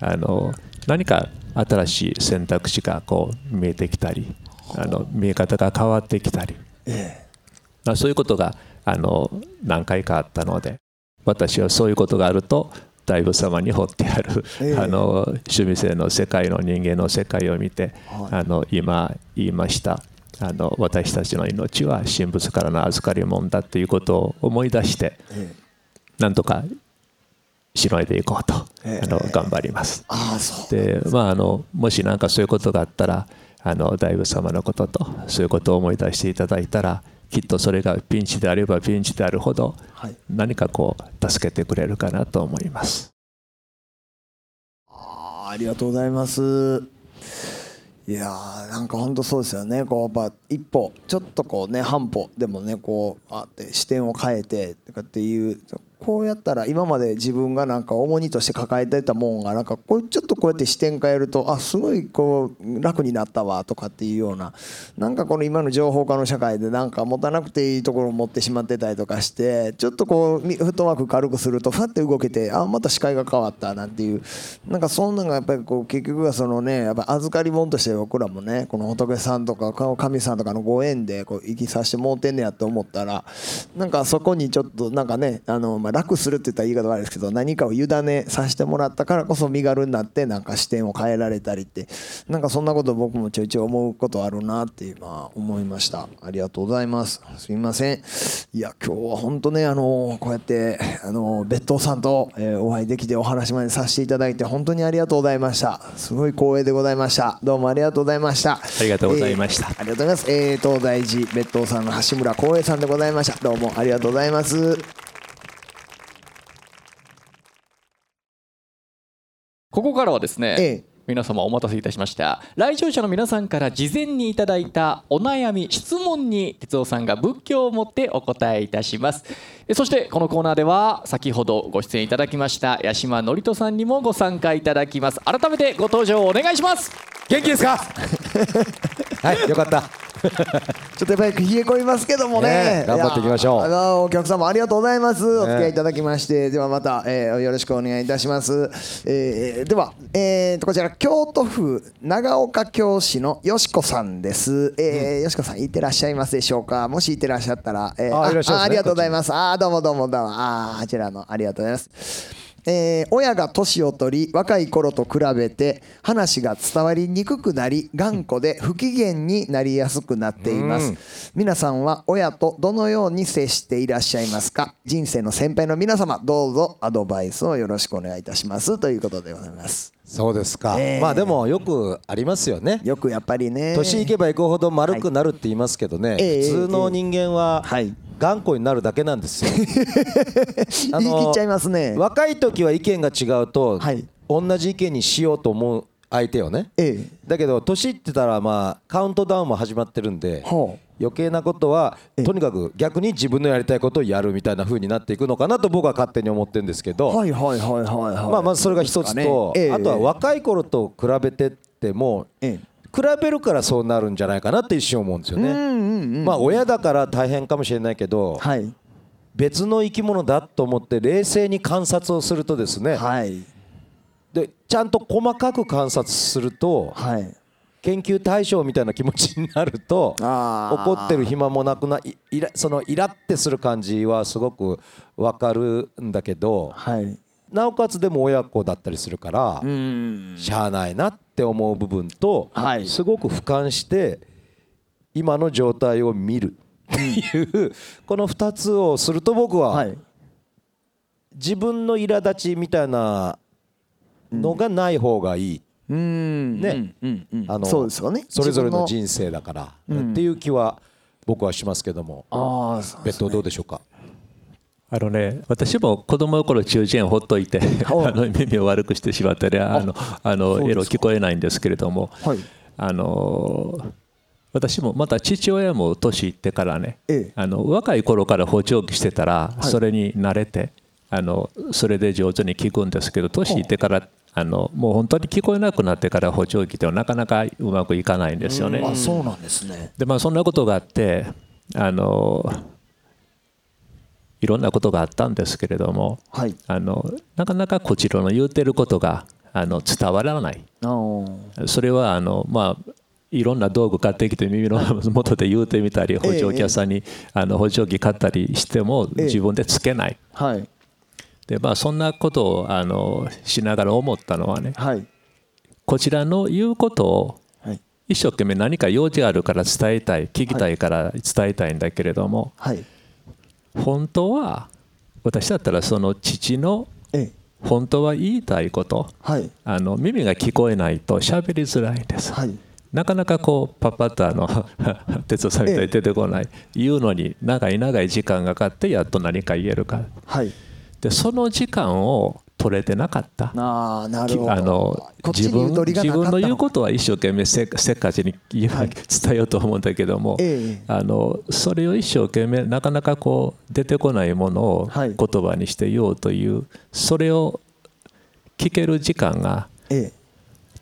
あの何か新しい選択肢がこう見えてきたりあの見え方が変わってきたり。ええまあ、そういうことがあの何回かあったので私はそういうことがあると大仏様に彫ってある、えー、あの趣味性の世界の人間の世界を見て、はい、あの今言いましたあの私たちの命は神仏からの預かり物だということを思い出して、えー、なんとかしのいでいこうと、えー、あの頑張ります。あでまああのもし何かそういうことがあったらあの大仏様のこととそういうことを思い出していただいたらきっとそれがピンチであればピンチであるほど何かこう助けてくれるかなと思います。あありがとうございます。いやーなんか本当そうですよねこうやっぱ一歩ちょっとこうね半歩でもねこうあって視点を変えてとかっていうこうやったら今まで自分がなんか重荷として抱えてたもんがなんかこうちょっとこうやって視点変えるとあすごいこう楽になったわとかっていうようななんかこの今の情報化の社会でなんか持たなくていいところを持ってしまってたりとかしてちょっとこうフットワーク軽くするとふわって動けてあまた視界が変わったなんていうなんかそんなのがやっぱりこう結局はそのねやっぱ預かり物として僕らもねこの仏さんとか神さんとかのご縁でこう生きさせてもうてんねやって思ったらなんかそこにちょっとなんかねあのまあ楽するって言ったら言い方悪いですけど何かを委ねさせてもらったからこそ身軽になってなんか視点を変えられたりってなんかそんなこと僕もちょいちょい思うことあるなっていうまあ思いました。ありがとうございます。すみません。いや今日は本当ねあのこうやってあの別当さんと、えお会いできてお話までさせていただいて本当にありがとうございました。すごい光栄でございました。どうもありがとうございました。ありがとうございました、えー、ありがとうございます、えー、東大寺別当さんの橋村光栄さんでございました。どうもありがとうございますここからはですね、ええ、皆様お待たせいたしました。来場者の皆さんから事前にいただいたお悩み質問に哲夫さんが仏教をもってお答えいたします。そしてこのコーナーでは先ほどご出演いただきました八島智人さんにもご参加いただきます。改めてご登場お願いします。元気ですか？はいよかった ちょっとやっぱり冷え込みますけどもね、ね、頑張っていきましょう。お客様ありがとうございます、お付き合いいただきまして。ではまた、えー、よろしくお願いいたします、えー、では、えー、とこちら京都府長岡京市のよしこさんです、えー、うん、よしこさんいってらっしゃいますでしょうか？もしいてらっしゃったら、えー、ああ、ね、ありがとうございます。あどうもどうもどうも。ああちらのありがとうございますえー、親が年を取り若い頃と比べて話が伝わりにくくなり頑固で不機嫌になりやすくなっています。皆さんは親とどのように接していらっしゃいますか？人生の先輩の皆様どうぞアドバイスをよろしくお願いいたします。ということでございます。そうですか、えー、まあでもよくありますよね。よくやっぱりね。年いけばいくほど丸くなるって言いますけどね、はい、普通の人間は、はい頑固になるだけなんですよ。言い切っちゃいますね。若い時は意見が違うと、はい、同じ意見にしようと思う相手をね、ええ、だけど年いってたらまあカウントダウンも始まってるんで、はあ、余計なことはとにかく逆に自分のやりたいことをやるみたいな風になっていくのかなと僕は勝手に思ってるんですけどはいはいはいはいはい。まあまずそれが一つと、ね。え、あとは若い頃と比べてっても、比べるからそうなるんじゃないかなって一瞬思うんですよね。まあ親だから大変かもしれないけど、はい、別の生き物だと思って冷静に観察をするとですね、はい、でちゃんと細かく観察すると、はい、研究対象みたいな気持ちになると怒ってる暇もなくないイラそのイラってする感じはすごく分かるんだけど、はい、なおかつでも親子だったりするからしゃあないなって思う部分と、はい、すごく俯瞰して今の状態を見る。っていうこの2つをすると僕は自分の苛立ちみたいなのがない方がいい。ね、あのそうですよね。それぞれの人生だから。っていう気は僕はしますけども。別途どうでしょうか？あのね、私も子供の頃中耳炎ほっといて あの耳を悪くしてしまったりあのあのエロ聞こえないんですけれども、はい、あの私もまた父親も年いってからね、ええ、あの若い頃から補聴器してたらそれに慣れて、はい、あのそれで上手に聞くんですけど年いってからあのもう本当に聞こえなくなってから補聴器ってなかなかうまくいかないんですよね。あそうなんですね。でまあそんなことがあってあのいろんなことがあったんですけれども、はい、あのなかなかこちらの言うてることがあの伝わらない。それはあの、まあ、いろんな道具買ってきて耳の元で言うてみたり補聴器屋さんに、あの補聴器買ったりしても自分でつけない、はい、でまあ、そんなことをあのしながら思ったのはね、はい、こちらの言うことを一生懸命何か用事があるから伝えたい聞きたいから伝えたいんだけれども、はい本当は私だったらその父の本当は言いたいこと、はい、あの耳が聞こえないと喋りづらいんです、はい、なかなかこうパッパッとあの 哲夫さんみたいに出てこない、言うのに長い長い時間がかかってやっと何か言えるか、はい、でその時間を取れてなかった。あなるほど。あの自分自分の言うことは一生懸命せっかちに伝えようと思うんだけども、あのそれを一生懸命なかなかこう出てこないものを言葉にして言おうという、それを聞ける時間が、ええ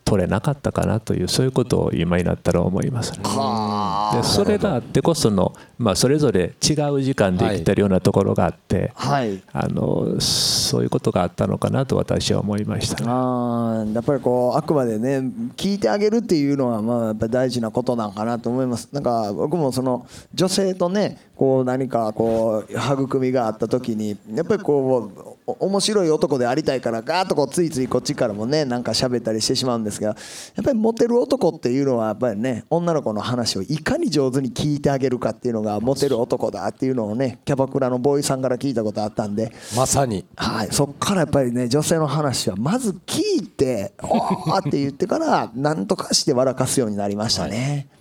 取れなかったかなというそういうことを今になったら思いますね。でそれがあってこその、まあ、それぞれ違う時間で生きてるようなところがあって、はい、あのそういうことがあったのかなと私は思いました、ね、あやっぱりこうあくまでね聞いてあげるっていうのはまあやっぱ大事なことなんかなと思います。なんか僕もその女性とねこう何かこう育みがあった時にやっぱりこう面白い男でありたいからガーッとこうついついこっちからもねなんか喋ったりしてしまうんですがやっぱりモテる男っていうのはやっぱりね女の子の話をいかに上手に聞いてあげるかっていうのがモテる男だっていうのをねキャバクラのボーイさんから聞いたことあったんで。まさに。はい。そっからやっぱりね女性の話はまず聞いて「おー」って言ってから何とかして笑かすようになりましたね。はい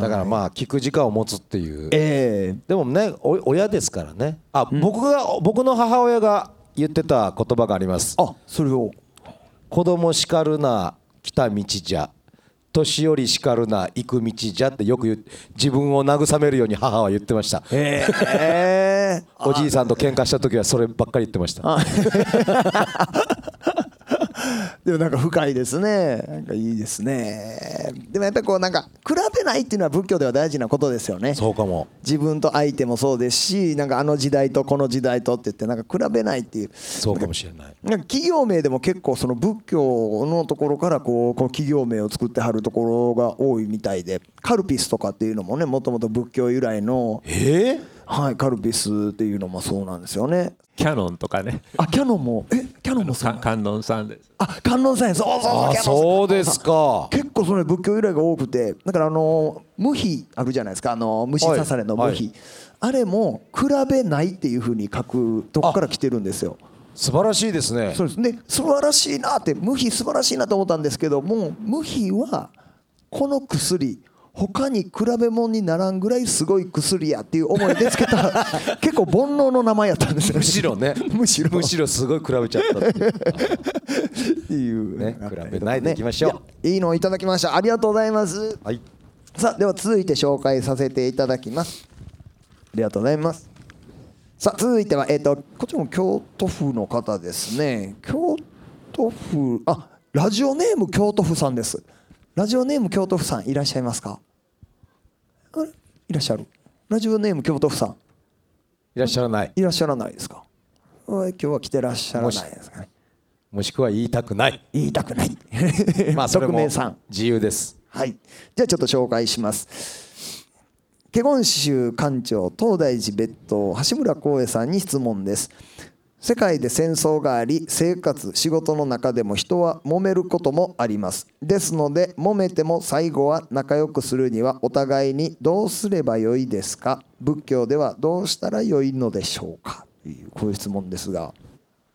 だからまあ聞く時間を持つっていう、えー、でもね親ですからね。あ、うん、僕が僕の母親が言ってた言葉があります。あそれを。子供叱るな来た道じゃ。年寄り叱るな行く道じゃってよく言自分を慰めるように母は言ってました。えー、おじいさんと喧嘩した時はそればっかり言ってました でもなんか深いですね。なんかいいですね。でもやっぱりこうなんか比べないっていうのは仏教では大事なことですよね。そうかも。自分と相手もそうですしなんかあの時代とこの時代とって言ってなんか比べないっていう。そうかもしれない。なんか企業名でも結構その仏教のところからこうこう企業名を作ってはるところが多いみたいでカルピスとかっていうのもねもともと仏教由来のえー？はいカルピスっていうのもそうなんですよね。キャノンとかね。あキャノンも？えキャノンもそう観音さんです。あ観音さんそうそうそうそうですか。結構それ仏教由来が多くて。だからあの無比あるじゃないですか。あの虫刺されの無比、はい。はい、あれも比べないっていうふうに書くとこから来てるんですよ。素晴らしいですね。そうです。ね素晴らしいなって無比素晴らしいなと思ったんですけども無比はこの薬他に比べ物にならんぐらいすごい薬やっていう思いでつけた 結構煩悩の名前やったんですよ、ね、むしろね。むしろ。むしろすごい比べちゃったっていう。ね比べないでいきましょう、いいのをいただきました。ありがとうございます。はい。さあでは続いて紹介させていただきます。ありがとうございます。さあ続いてはえっ、ー、とこっちも京都府の方ですね。京都府あラジオネーム京都府さんですラジオネーム京都府さんいらっしゃいますか？いらっしゃる？ラジオネーム京都府さん。いらっしゃらない。いらっしゃらないですか？今日は来てらっしゃらないですかね？もしくは言いたくない。言いたくない。まあ匿名さん。自由です。はい。じゃあちょっと紹介します。華厳宗館長東大寺別当橋村光栄さんに質問です世界で戦争があり生活仕事の中でも人は揉めることもあります。ですので揉めても最後は仲良くするにはお互いにどうすればよいですか？仏教ではどうしたらよいのでしょうか？というこういう質問ですが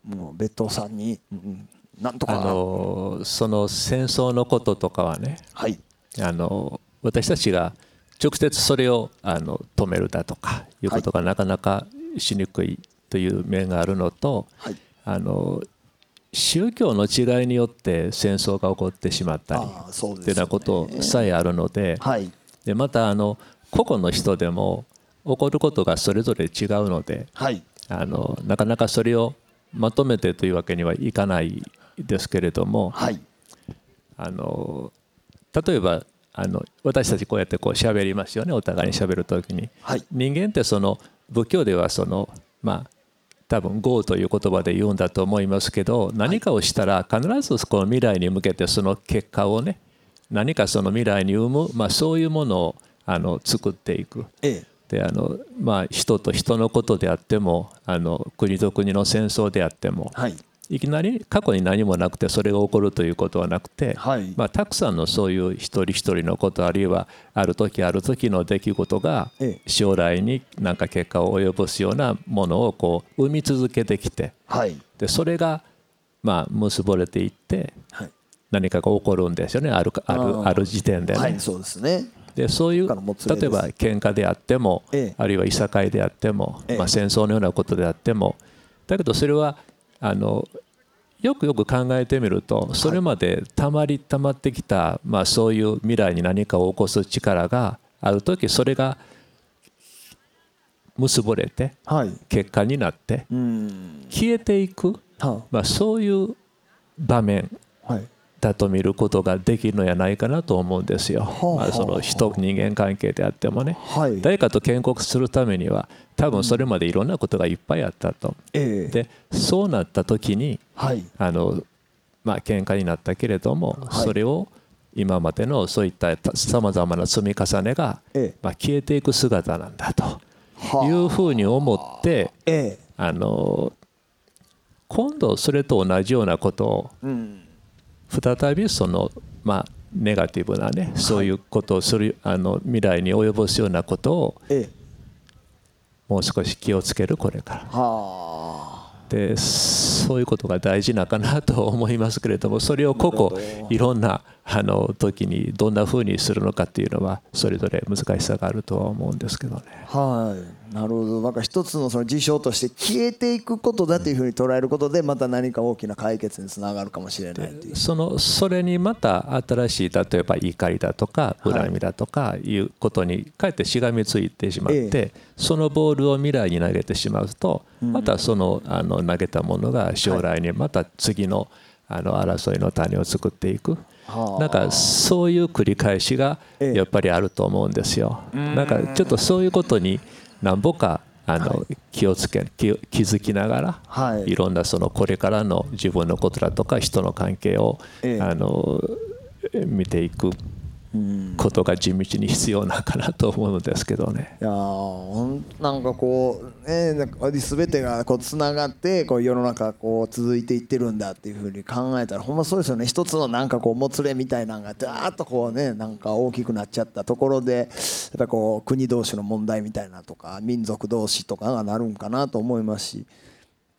もう別当さんに、うん、なんとか。あのその戦争のこととかはね、はい、あの私たちが直接それをあの止めるだとかいうことがなかなかしにくいという面があるのと、はい、あの宗教の違いによって戦争が起こってしまったりと、ね、いうようなことさえあるのではい、でまたあの個々の人でも起こることがそれぞれ違うので、はい、あのなかなかそれをまとめてというわけにはいかないですけれども、はい、あの例えばあの私たちこうやってこう喋りますよねお互いに喋る時に、はい、人間ってその仏教ではそのまあ多分 GO という言葉で言うんだと思いますけど何かをしたら必ずこの未来に向けてその結果をね何かその未来に生む、まあ、そういうものをあの作っていく。ええであのまあ、人と人のことであってもあの国と国の戦争であっても、はい、いきなり過去に何もなくてそれが起こるということはなくて、はい、まあ、たくさんのそういう一人一人のことあるいはある時ある時の出来事が将来に何か結果を及ぼすようなものをこう生み続けてきて、はい、でそれがまあ結ばれていって、はい、何かが起こるんですよね。あるあるある時点でね。はい、そうですね。でそういう例えば喧嘩であっても、ええ、あるいはいさかいであっても、え、まあ、戦争のようなことであってもだけどそれはあのよくよく考えてみるとそれまでたまりたまってきた、まあ、そういう未来に何かを起こす力がある時それが結ぼれて結果になって消えていく、まあ、そういう場面だと見ることができるのやないかなと思うんですよ。まあ、その人人間関係であってもね、誰かと建国するためには多分それまでいろんなことがいっぱいあったと。でそうなった時に、あのまあ喧嘩になったけれども、それを今までのそういったさまざまな積み重ねが、まあ、消えていく姿なんだと。いうふうに思って、あの今度それと同じようなことを、再びそのまあネガティブなねそういうことをするあの未来に及ぼすようなことをもう少し気をつけるこれから。でそういうことが大事なかなと思いますけれどもそれを個々いろんなあの時にどんなふうにするのかっていうのはそれぞれ難しさがあるとは思うんですけどね。はい。なるほど。なんか一つのその事象として消えていくことだというふうに捉えることでまた何か大きな解決につながるかもしれないそのそれにまた新しい例えば怒りだとか恨みだとかいうことにかえってしがみついてしまって、そのボールを未来に投げてしまうとまたそのあの投げたものが将来にまた次のあの争いの種を作っていく。なんかそういう繰り返しがやっぱりあると思うんですよ。なんかちょっとそういうことになんぼかあの、気をつけ気気づきながら、はい、いろんなそのこれからの自分のことだとか人の関係を、あの見ていくことが地道に必要なかなと思うのですけどね。いやなんかこうね全てがこうつながってこう世の中こう続いていってるんだっていうふうに考えたらほんまそうですよね一つのなんかこうもつれみたいなのがダーッとこうねなんか大きくなっちゃったところでやっぱこう国同士の問題みたいなとか民族同士とかがなるんかなと思いますし。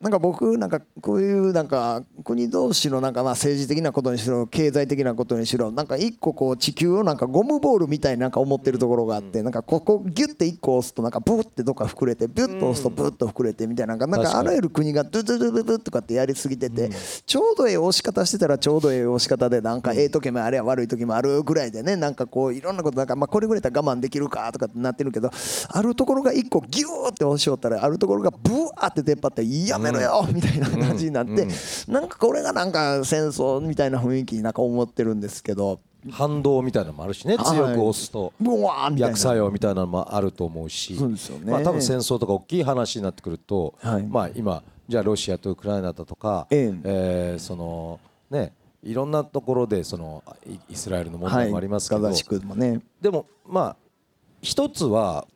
なんか僕なんかこういうなんか国同士のなんかまあ政治的なことにしろ経済的なことにしろなんか一個こう地球をなんかゴムボールみたいになんか思ってるところがあってなんかここギュッて一個押すとなんかブーってどっか膨れてビュッと押すとブッと膨れてみたいななんかあらゆる国がドゥドゥドゥドゥドゥとかってやりすぎててちょうどええ押し方してたらちょうどええ押し方でなんかええ時もあれや悪い時もあるぐらいでねなんかこういろんなことなんかまあこれぐらいだったら我慢できるかとかってなってるけどあるところが一個ギューって押しよったらあるところがブワーって出っ張ってやめろよみたいな感じになって、なんかこれがなんか戦争みたいな雰囲気になんか思ってるんですけど。反動みたいなのもあるしね、強く押すと。逆作用みたいなのもあると思うし。まあ多分戦争とか大きい話になってくると、まあ今じゃあロシアとウクライナだとか、えそのねいろんなところでそのイスラエルの問題もありますけど、でもまあ一つは、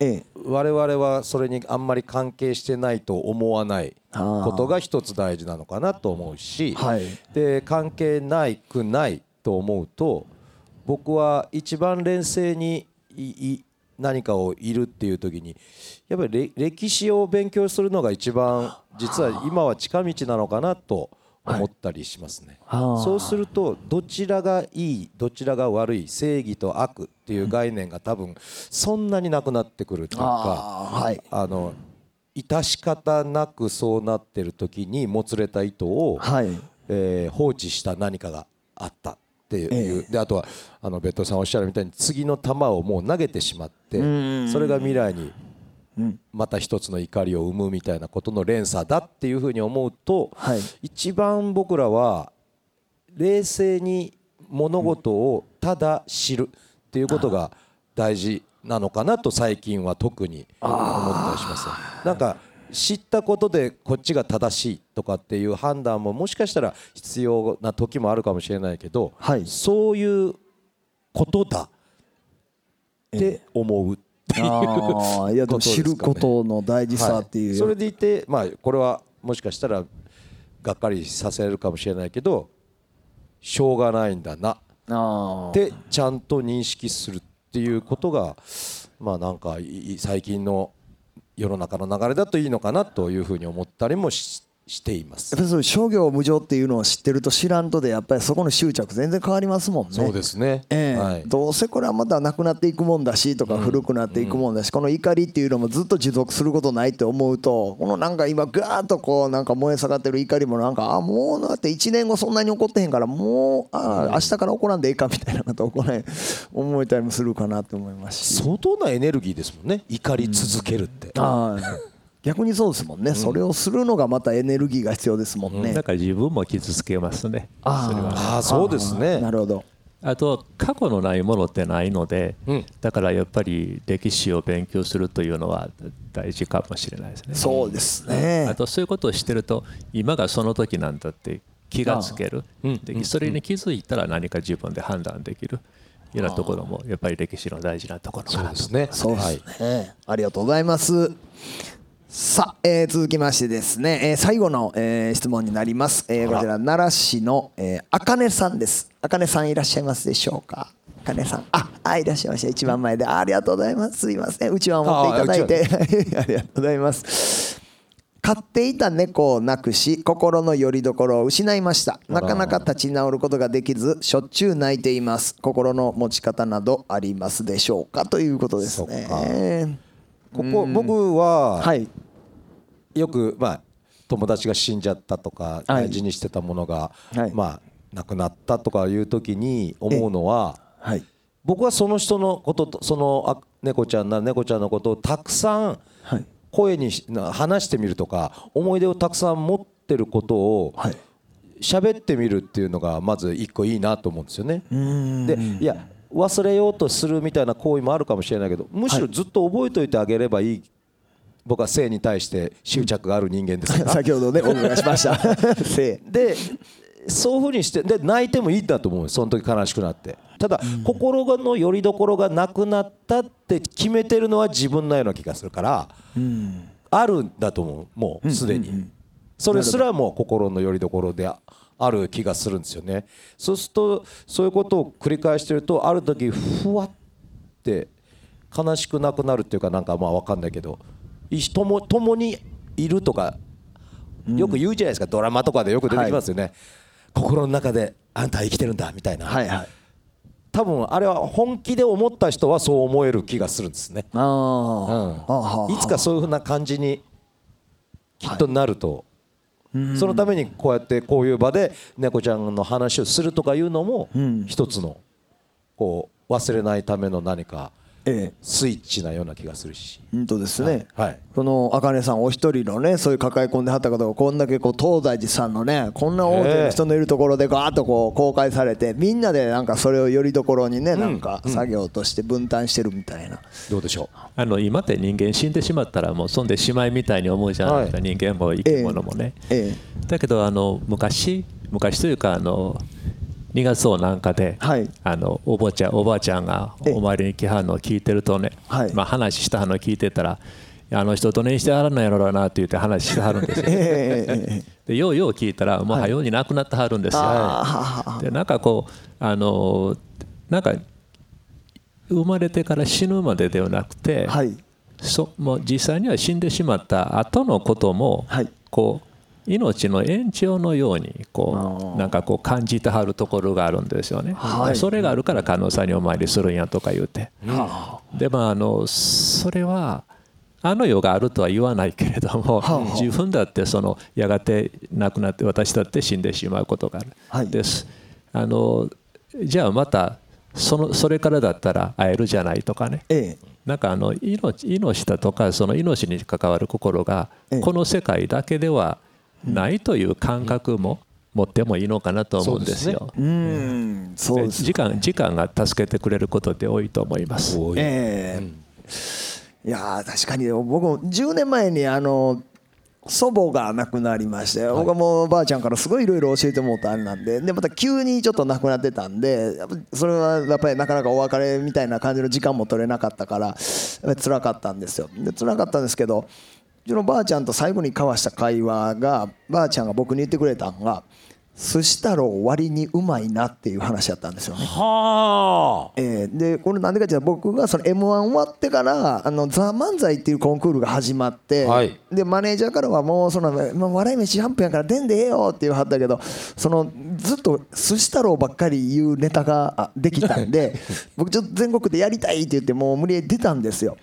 我々はそれにあんまり関係してないと思わないことが一つ大事なのかなと思うし、で関係ないくないと思うと僕は一番冷静に何かをいるっていう時にやっぱり歴史を勉強するのが一番実は今は近道なのかなと思ったりしますね、はい、そうするとどちらがいいどちらが悪い正義と悪っていう概念が多分そんなになくなってくるというかはい、あの致し方なくそうなってる時にもつれた糸を、はい、えー、放置した何かがあったっていう、えー、であとはあのベッドさんおっしゃるみたいに次の球をもう投げてしまってそれが未来にまた一つの怒りを生むみたいなことの連鎖だっていうふうに思うと、はい、一番僕らは冷静に物事をただ知るっていうことが大事なのかなと最近は特に思ったりします。なんか知ったことでこっちが正しいとかっていう判断ももしかしたら必要な時もあるかもしれないけど、はい、そういうことだって思うあいやでも知ることの大事さっていう、はい、それでいてまあこれはもしかしたらがっかりさせるかもしれないけどしょうがないんだな。ってちゃんと認識するっていうことがまあなんか最近の世の中の流れだといいのかなというふうに思ったりもししています。やっぱり商業無常っていうのを知ってると知らんとでやっぱりそこの執着全然変わりますもんね。そうですね、えーはい、どうせこれはまたなくなっていくもんだしとか古くなっていくもんだし、この怒りっていうのもずっと持続することないって思うとこのなんか今ガーッとこうなんか燃え盛ってる怒りもなんかあもうだって1年後そんなに怒ってへんからもうあ明日から怒らんでいいかみたいなこと怒ら思えたりもするかなって思います相当なエネルギーですもんね。怒り続けるって、うん、ああ逆にそうですもんね、うん、それをするのがまたエネルギーが必要ですもんね、うん、だから自分も傷つけますね。ああそうですね。なるほど。あと過去のないものってないので、うん、だからやっぱり歴史を勉強するというのは大事かもしれないですね。そうですね。あとそういうことをしてると今がその時なんだって気がつける。でそれに気づいたら何か自分で判断できる。いうようなところもやっぱり歴史の大事なところかなと。そうですね。そうですね、はい、ありがとうございますさあ、えー、続きましてですね、えー、最後の、えー、質問になります、えー、こちら奈良市の、えー、あかねさんです。あかねさんいらっしゃいますでしょうか？あかねさん。ああいらっしゃいました。一番前で。ありがとうございます。すいません。うちわ持っていただいて。ありがとう。ございます。飼っていた猫を亡くし心の拠り所を失いました。なかなか立ち直ることができずしょっちゅう泣いています。心の持ち方などありますでしょうか？ということですねここ僕は、はい、よくまあ友達が死んじゃったとか大事にしてたものが、まあ亡くなったとかいう時に思うのは、僕はその人のこととその猫ちゃんな猫ちゃんのことをたくさん声に話してみるとか思い出をたくさん持ってることを喋ってみるっていうのがまず一個いいなと思うんですよね。でいや忘れようとするみたいな行為もあるかもしれないけどむしろずっと覚えておいてあげればいい。僕は性に対して執着がある人間です。から 先ほどね お伺いしました。性。でそういうふうにしてで泣いてもいいんだと思うその時悲しくなって。ただ、うん、心の拠り所がなくなったって決めてるのは自分のような気がするから、うん、あるんだと思うもうすでに、うんうんうん、それすらも心の拠り所である気がするんですよね。そうするとそういうことを繰り返してるとある時ふわって悲しくなくなるっていうかなんかまあ分かんないけど共共にいるとかよく言うじゃないですか、ドラマとかでよく出てきますよね、はい、心の中であんた生きてるんだみたいな、はいはい、多分あれは本気で思った人はそう思える気がするんですね、うん、いつかそういうふうな感じにきっとなると、はい、そのためにこうやってこういう場で猫ちゃんの話をするとかいうのも一つのこう忘れないための何かええ、スイッチなような気がするし。本当ですね、はい、この茜さんお一人のねそういう抱え込んではった方がこんだけこう東大寺さんのねこんな大勢の人のいるところでガーッとこう公開されてみんなでなんかそれをよりどころにねなんか作業として分担してるみたいな、どうでしょう？あの今って人間死んでしまったらもうそんでしまいみたいに思うじゃないですか、はい、人間も生き物もね、ええ。だけどあの昔昔というかあの2月そうなんかで、はい、あのおばあちゃんおばあちゃんがお参りに来はんのを聞いてるとね、はい、まあ、話したはのを聞いてたらあの人どねにしてはらんのやろうなって言って話してはるんですよ。でようよう聞いたらもうはように亡くなってはるんですよ。はい、でなんかこうあのなんか生まれてから死ぬまでではなくて、はい、そもう実際には死んでしまった後のことも、こう命の延長のようにこうなんかこう感じてはるところがあるんですよね、はい、それがあるから観音さんにお参りするんやとか言うて、うん、でまああのそれはあの世があるとは言わないけれども、自分だってそのやがて亡くなって私だって死んでしまうことがある、はい、です。あのじゃあまたそのそれからだったら会えるじゃないとかね、ええ、なんかあの命命だとかその命に関わる心がこの世界だけではないという感覚も持ってもいいのかなと思うんですよ。うん。そうです、ね、時間時間が助けてくれることって多いと思います。えー、いや確かに僕も10年前にあの祖母が亡くなりまして、僕はもうばあちゃんからすごいいろいろ教えてもらったあれなんででまた急にちょっと亡くなってたんでそれはやっぱりなかなかお別れみたいな感じの時間も取れなかったから辛かったんですよ。で辛かったんですけどうちのばあちゃんと最後に交わした会話がばあちゃんが僕に言ってくれたのが寿司太郎割にうまいなっていう話だったんですよね。はあ。えー、でこれなんでかっていうと僕がその m 1終わってから「あのザ・漫才」っていうコンクールが始まって、はい、でマネージャーからはもうその「もう笑い飯ャンプやから出んでええよ」って言わはったけどそのずっと寿司太郎ばっかり言うネタができたんで 僕ちょっと全国でやりたいって言ってもう無理やり出たんですよ。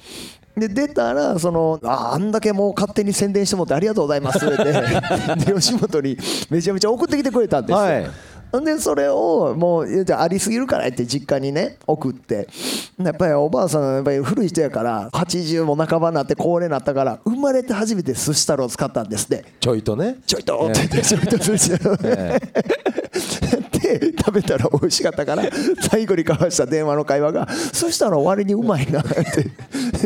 で出たらそのああんだけもう勝手に宣伝してもらってありがとうございます ってで吉本にめちゃめちゃ送ってきてくれたんですよ。はい。でそれをもうじゃありすぎるからって実家にね送って。やっぱりおばあさんやっぱり古い人やから80も半ばになって高齢になったから生まれて初めて寿司太郎を使ったんですって。ちょいとね。ちょいとって言ってちょいと寿司太郎で食べたら美味しかったから 最後に交わした電話の会話がそしたら割にうまいなって。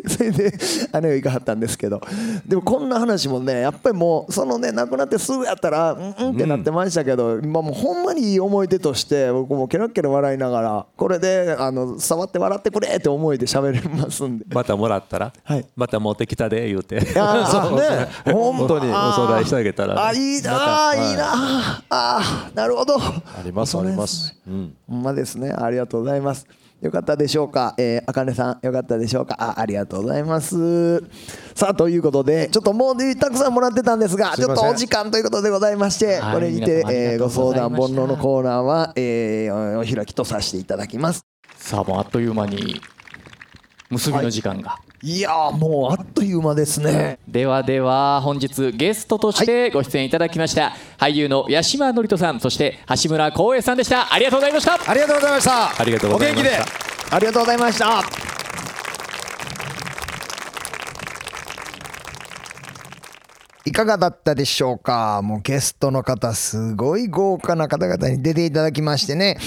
それであの世行かはったんですけど。でもこんな話もねやっぱりもうそのね亡くなってすぐやったらうんうんってなってましたけど、今もうほんまにいい思い出として僕もケラッケラ笑いながらこれであの触って笑ってくれって思いで喋れますんで。またもらったら、はい、また持ってきたで言うて。あそうね。本当にお相談してあげたらあいいなあいいなああなるほど。ありますありますうん。ほんまですね。ありがとうございます。よかったでしょうか、えー、あかねさんよかったでしょうか？あありがとうございます。さあということでちょっともうたくさんもらってたんですがちょっとお時間ということでございまして、これにて、えー、ご相談煩悩のコーナーは、えー、お開きとさせていただきます。さあもうあっという間に結びの時間が、はい、いやもうあっという間ですね。ではでは本日ゲストとしてご出演いただきました、はい、俳優の八島智人さんそして橋村光栄さんでした。ありがとうございました。ありがとうございました。ありがとうございました。お元気で。ありがとうございましたいかがだったでしょうか？もうゲストの方、すごい豪華な方々に出ていただきましてね、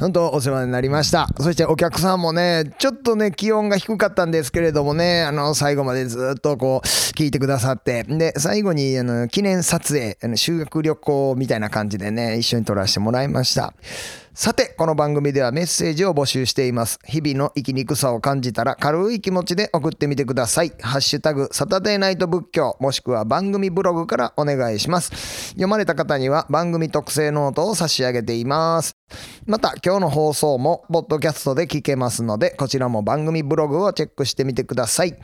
本当お世話になりました。そしてお客さんもね、ちょっとね、気温が低かったんですけれどもね、あの、最後までずっとこう、聞いてくださって、で、最後に、あの、記念撮影、あの修学旅行みたいな感じでね、一緒に撮らせてもらいました。さて、この番組ではメッセージを募集しています。日々の生きにくさを感じたら軽い気持ちで送ってみてください。ハッシュタグ、サタデーナイト仏教、もしくは番組ブログからお願いします。読まれた方には番組特製ノートを差し上げています。また、今日の放送も、ポッドキャストで聞けますので、こちらも番組ブログをチェックしてみてください。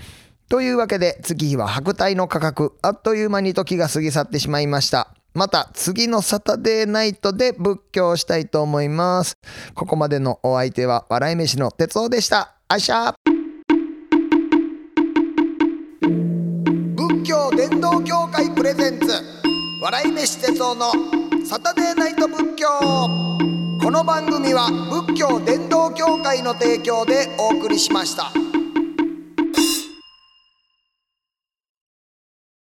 というわけで、月日は百代の過客、あっという間に時が過ぎ去ってしまいました。また次のサタデーナイトで仏教したいと思います。ここまでのお相手は笑い飯の哲夫でした。あしゃ仏教伝道協会プレゼンツ笑い飯哲夫のサタデーナイト仏教この番組は仏教伝道協会の提供でお送りしました。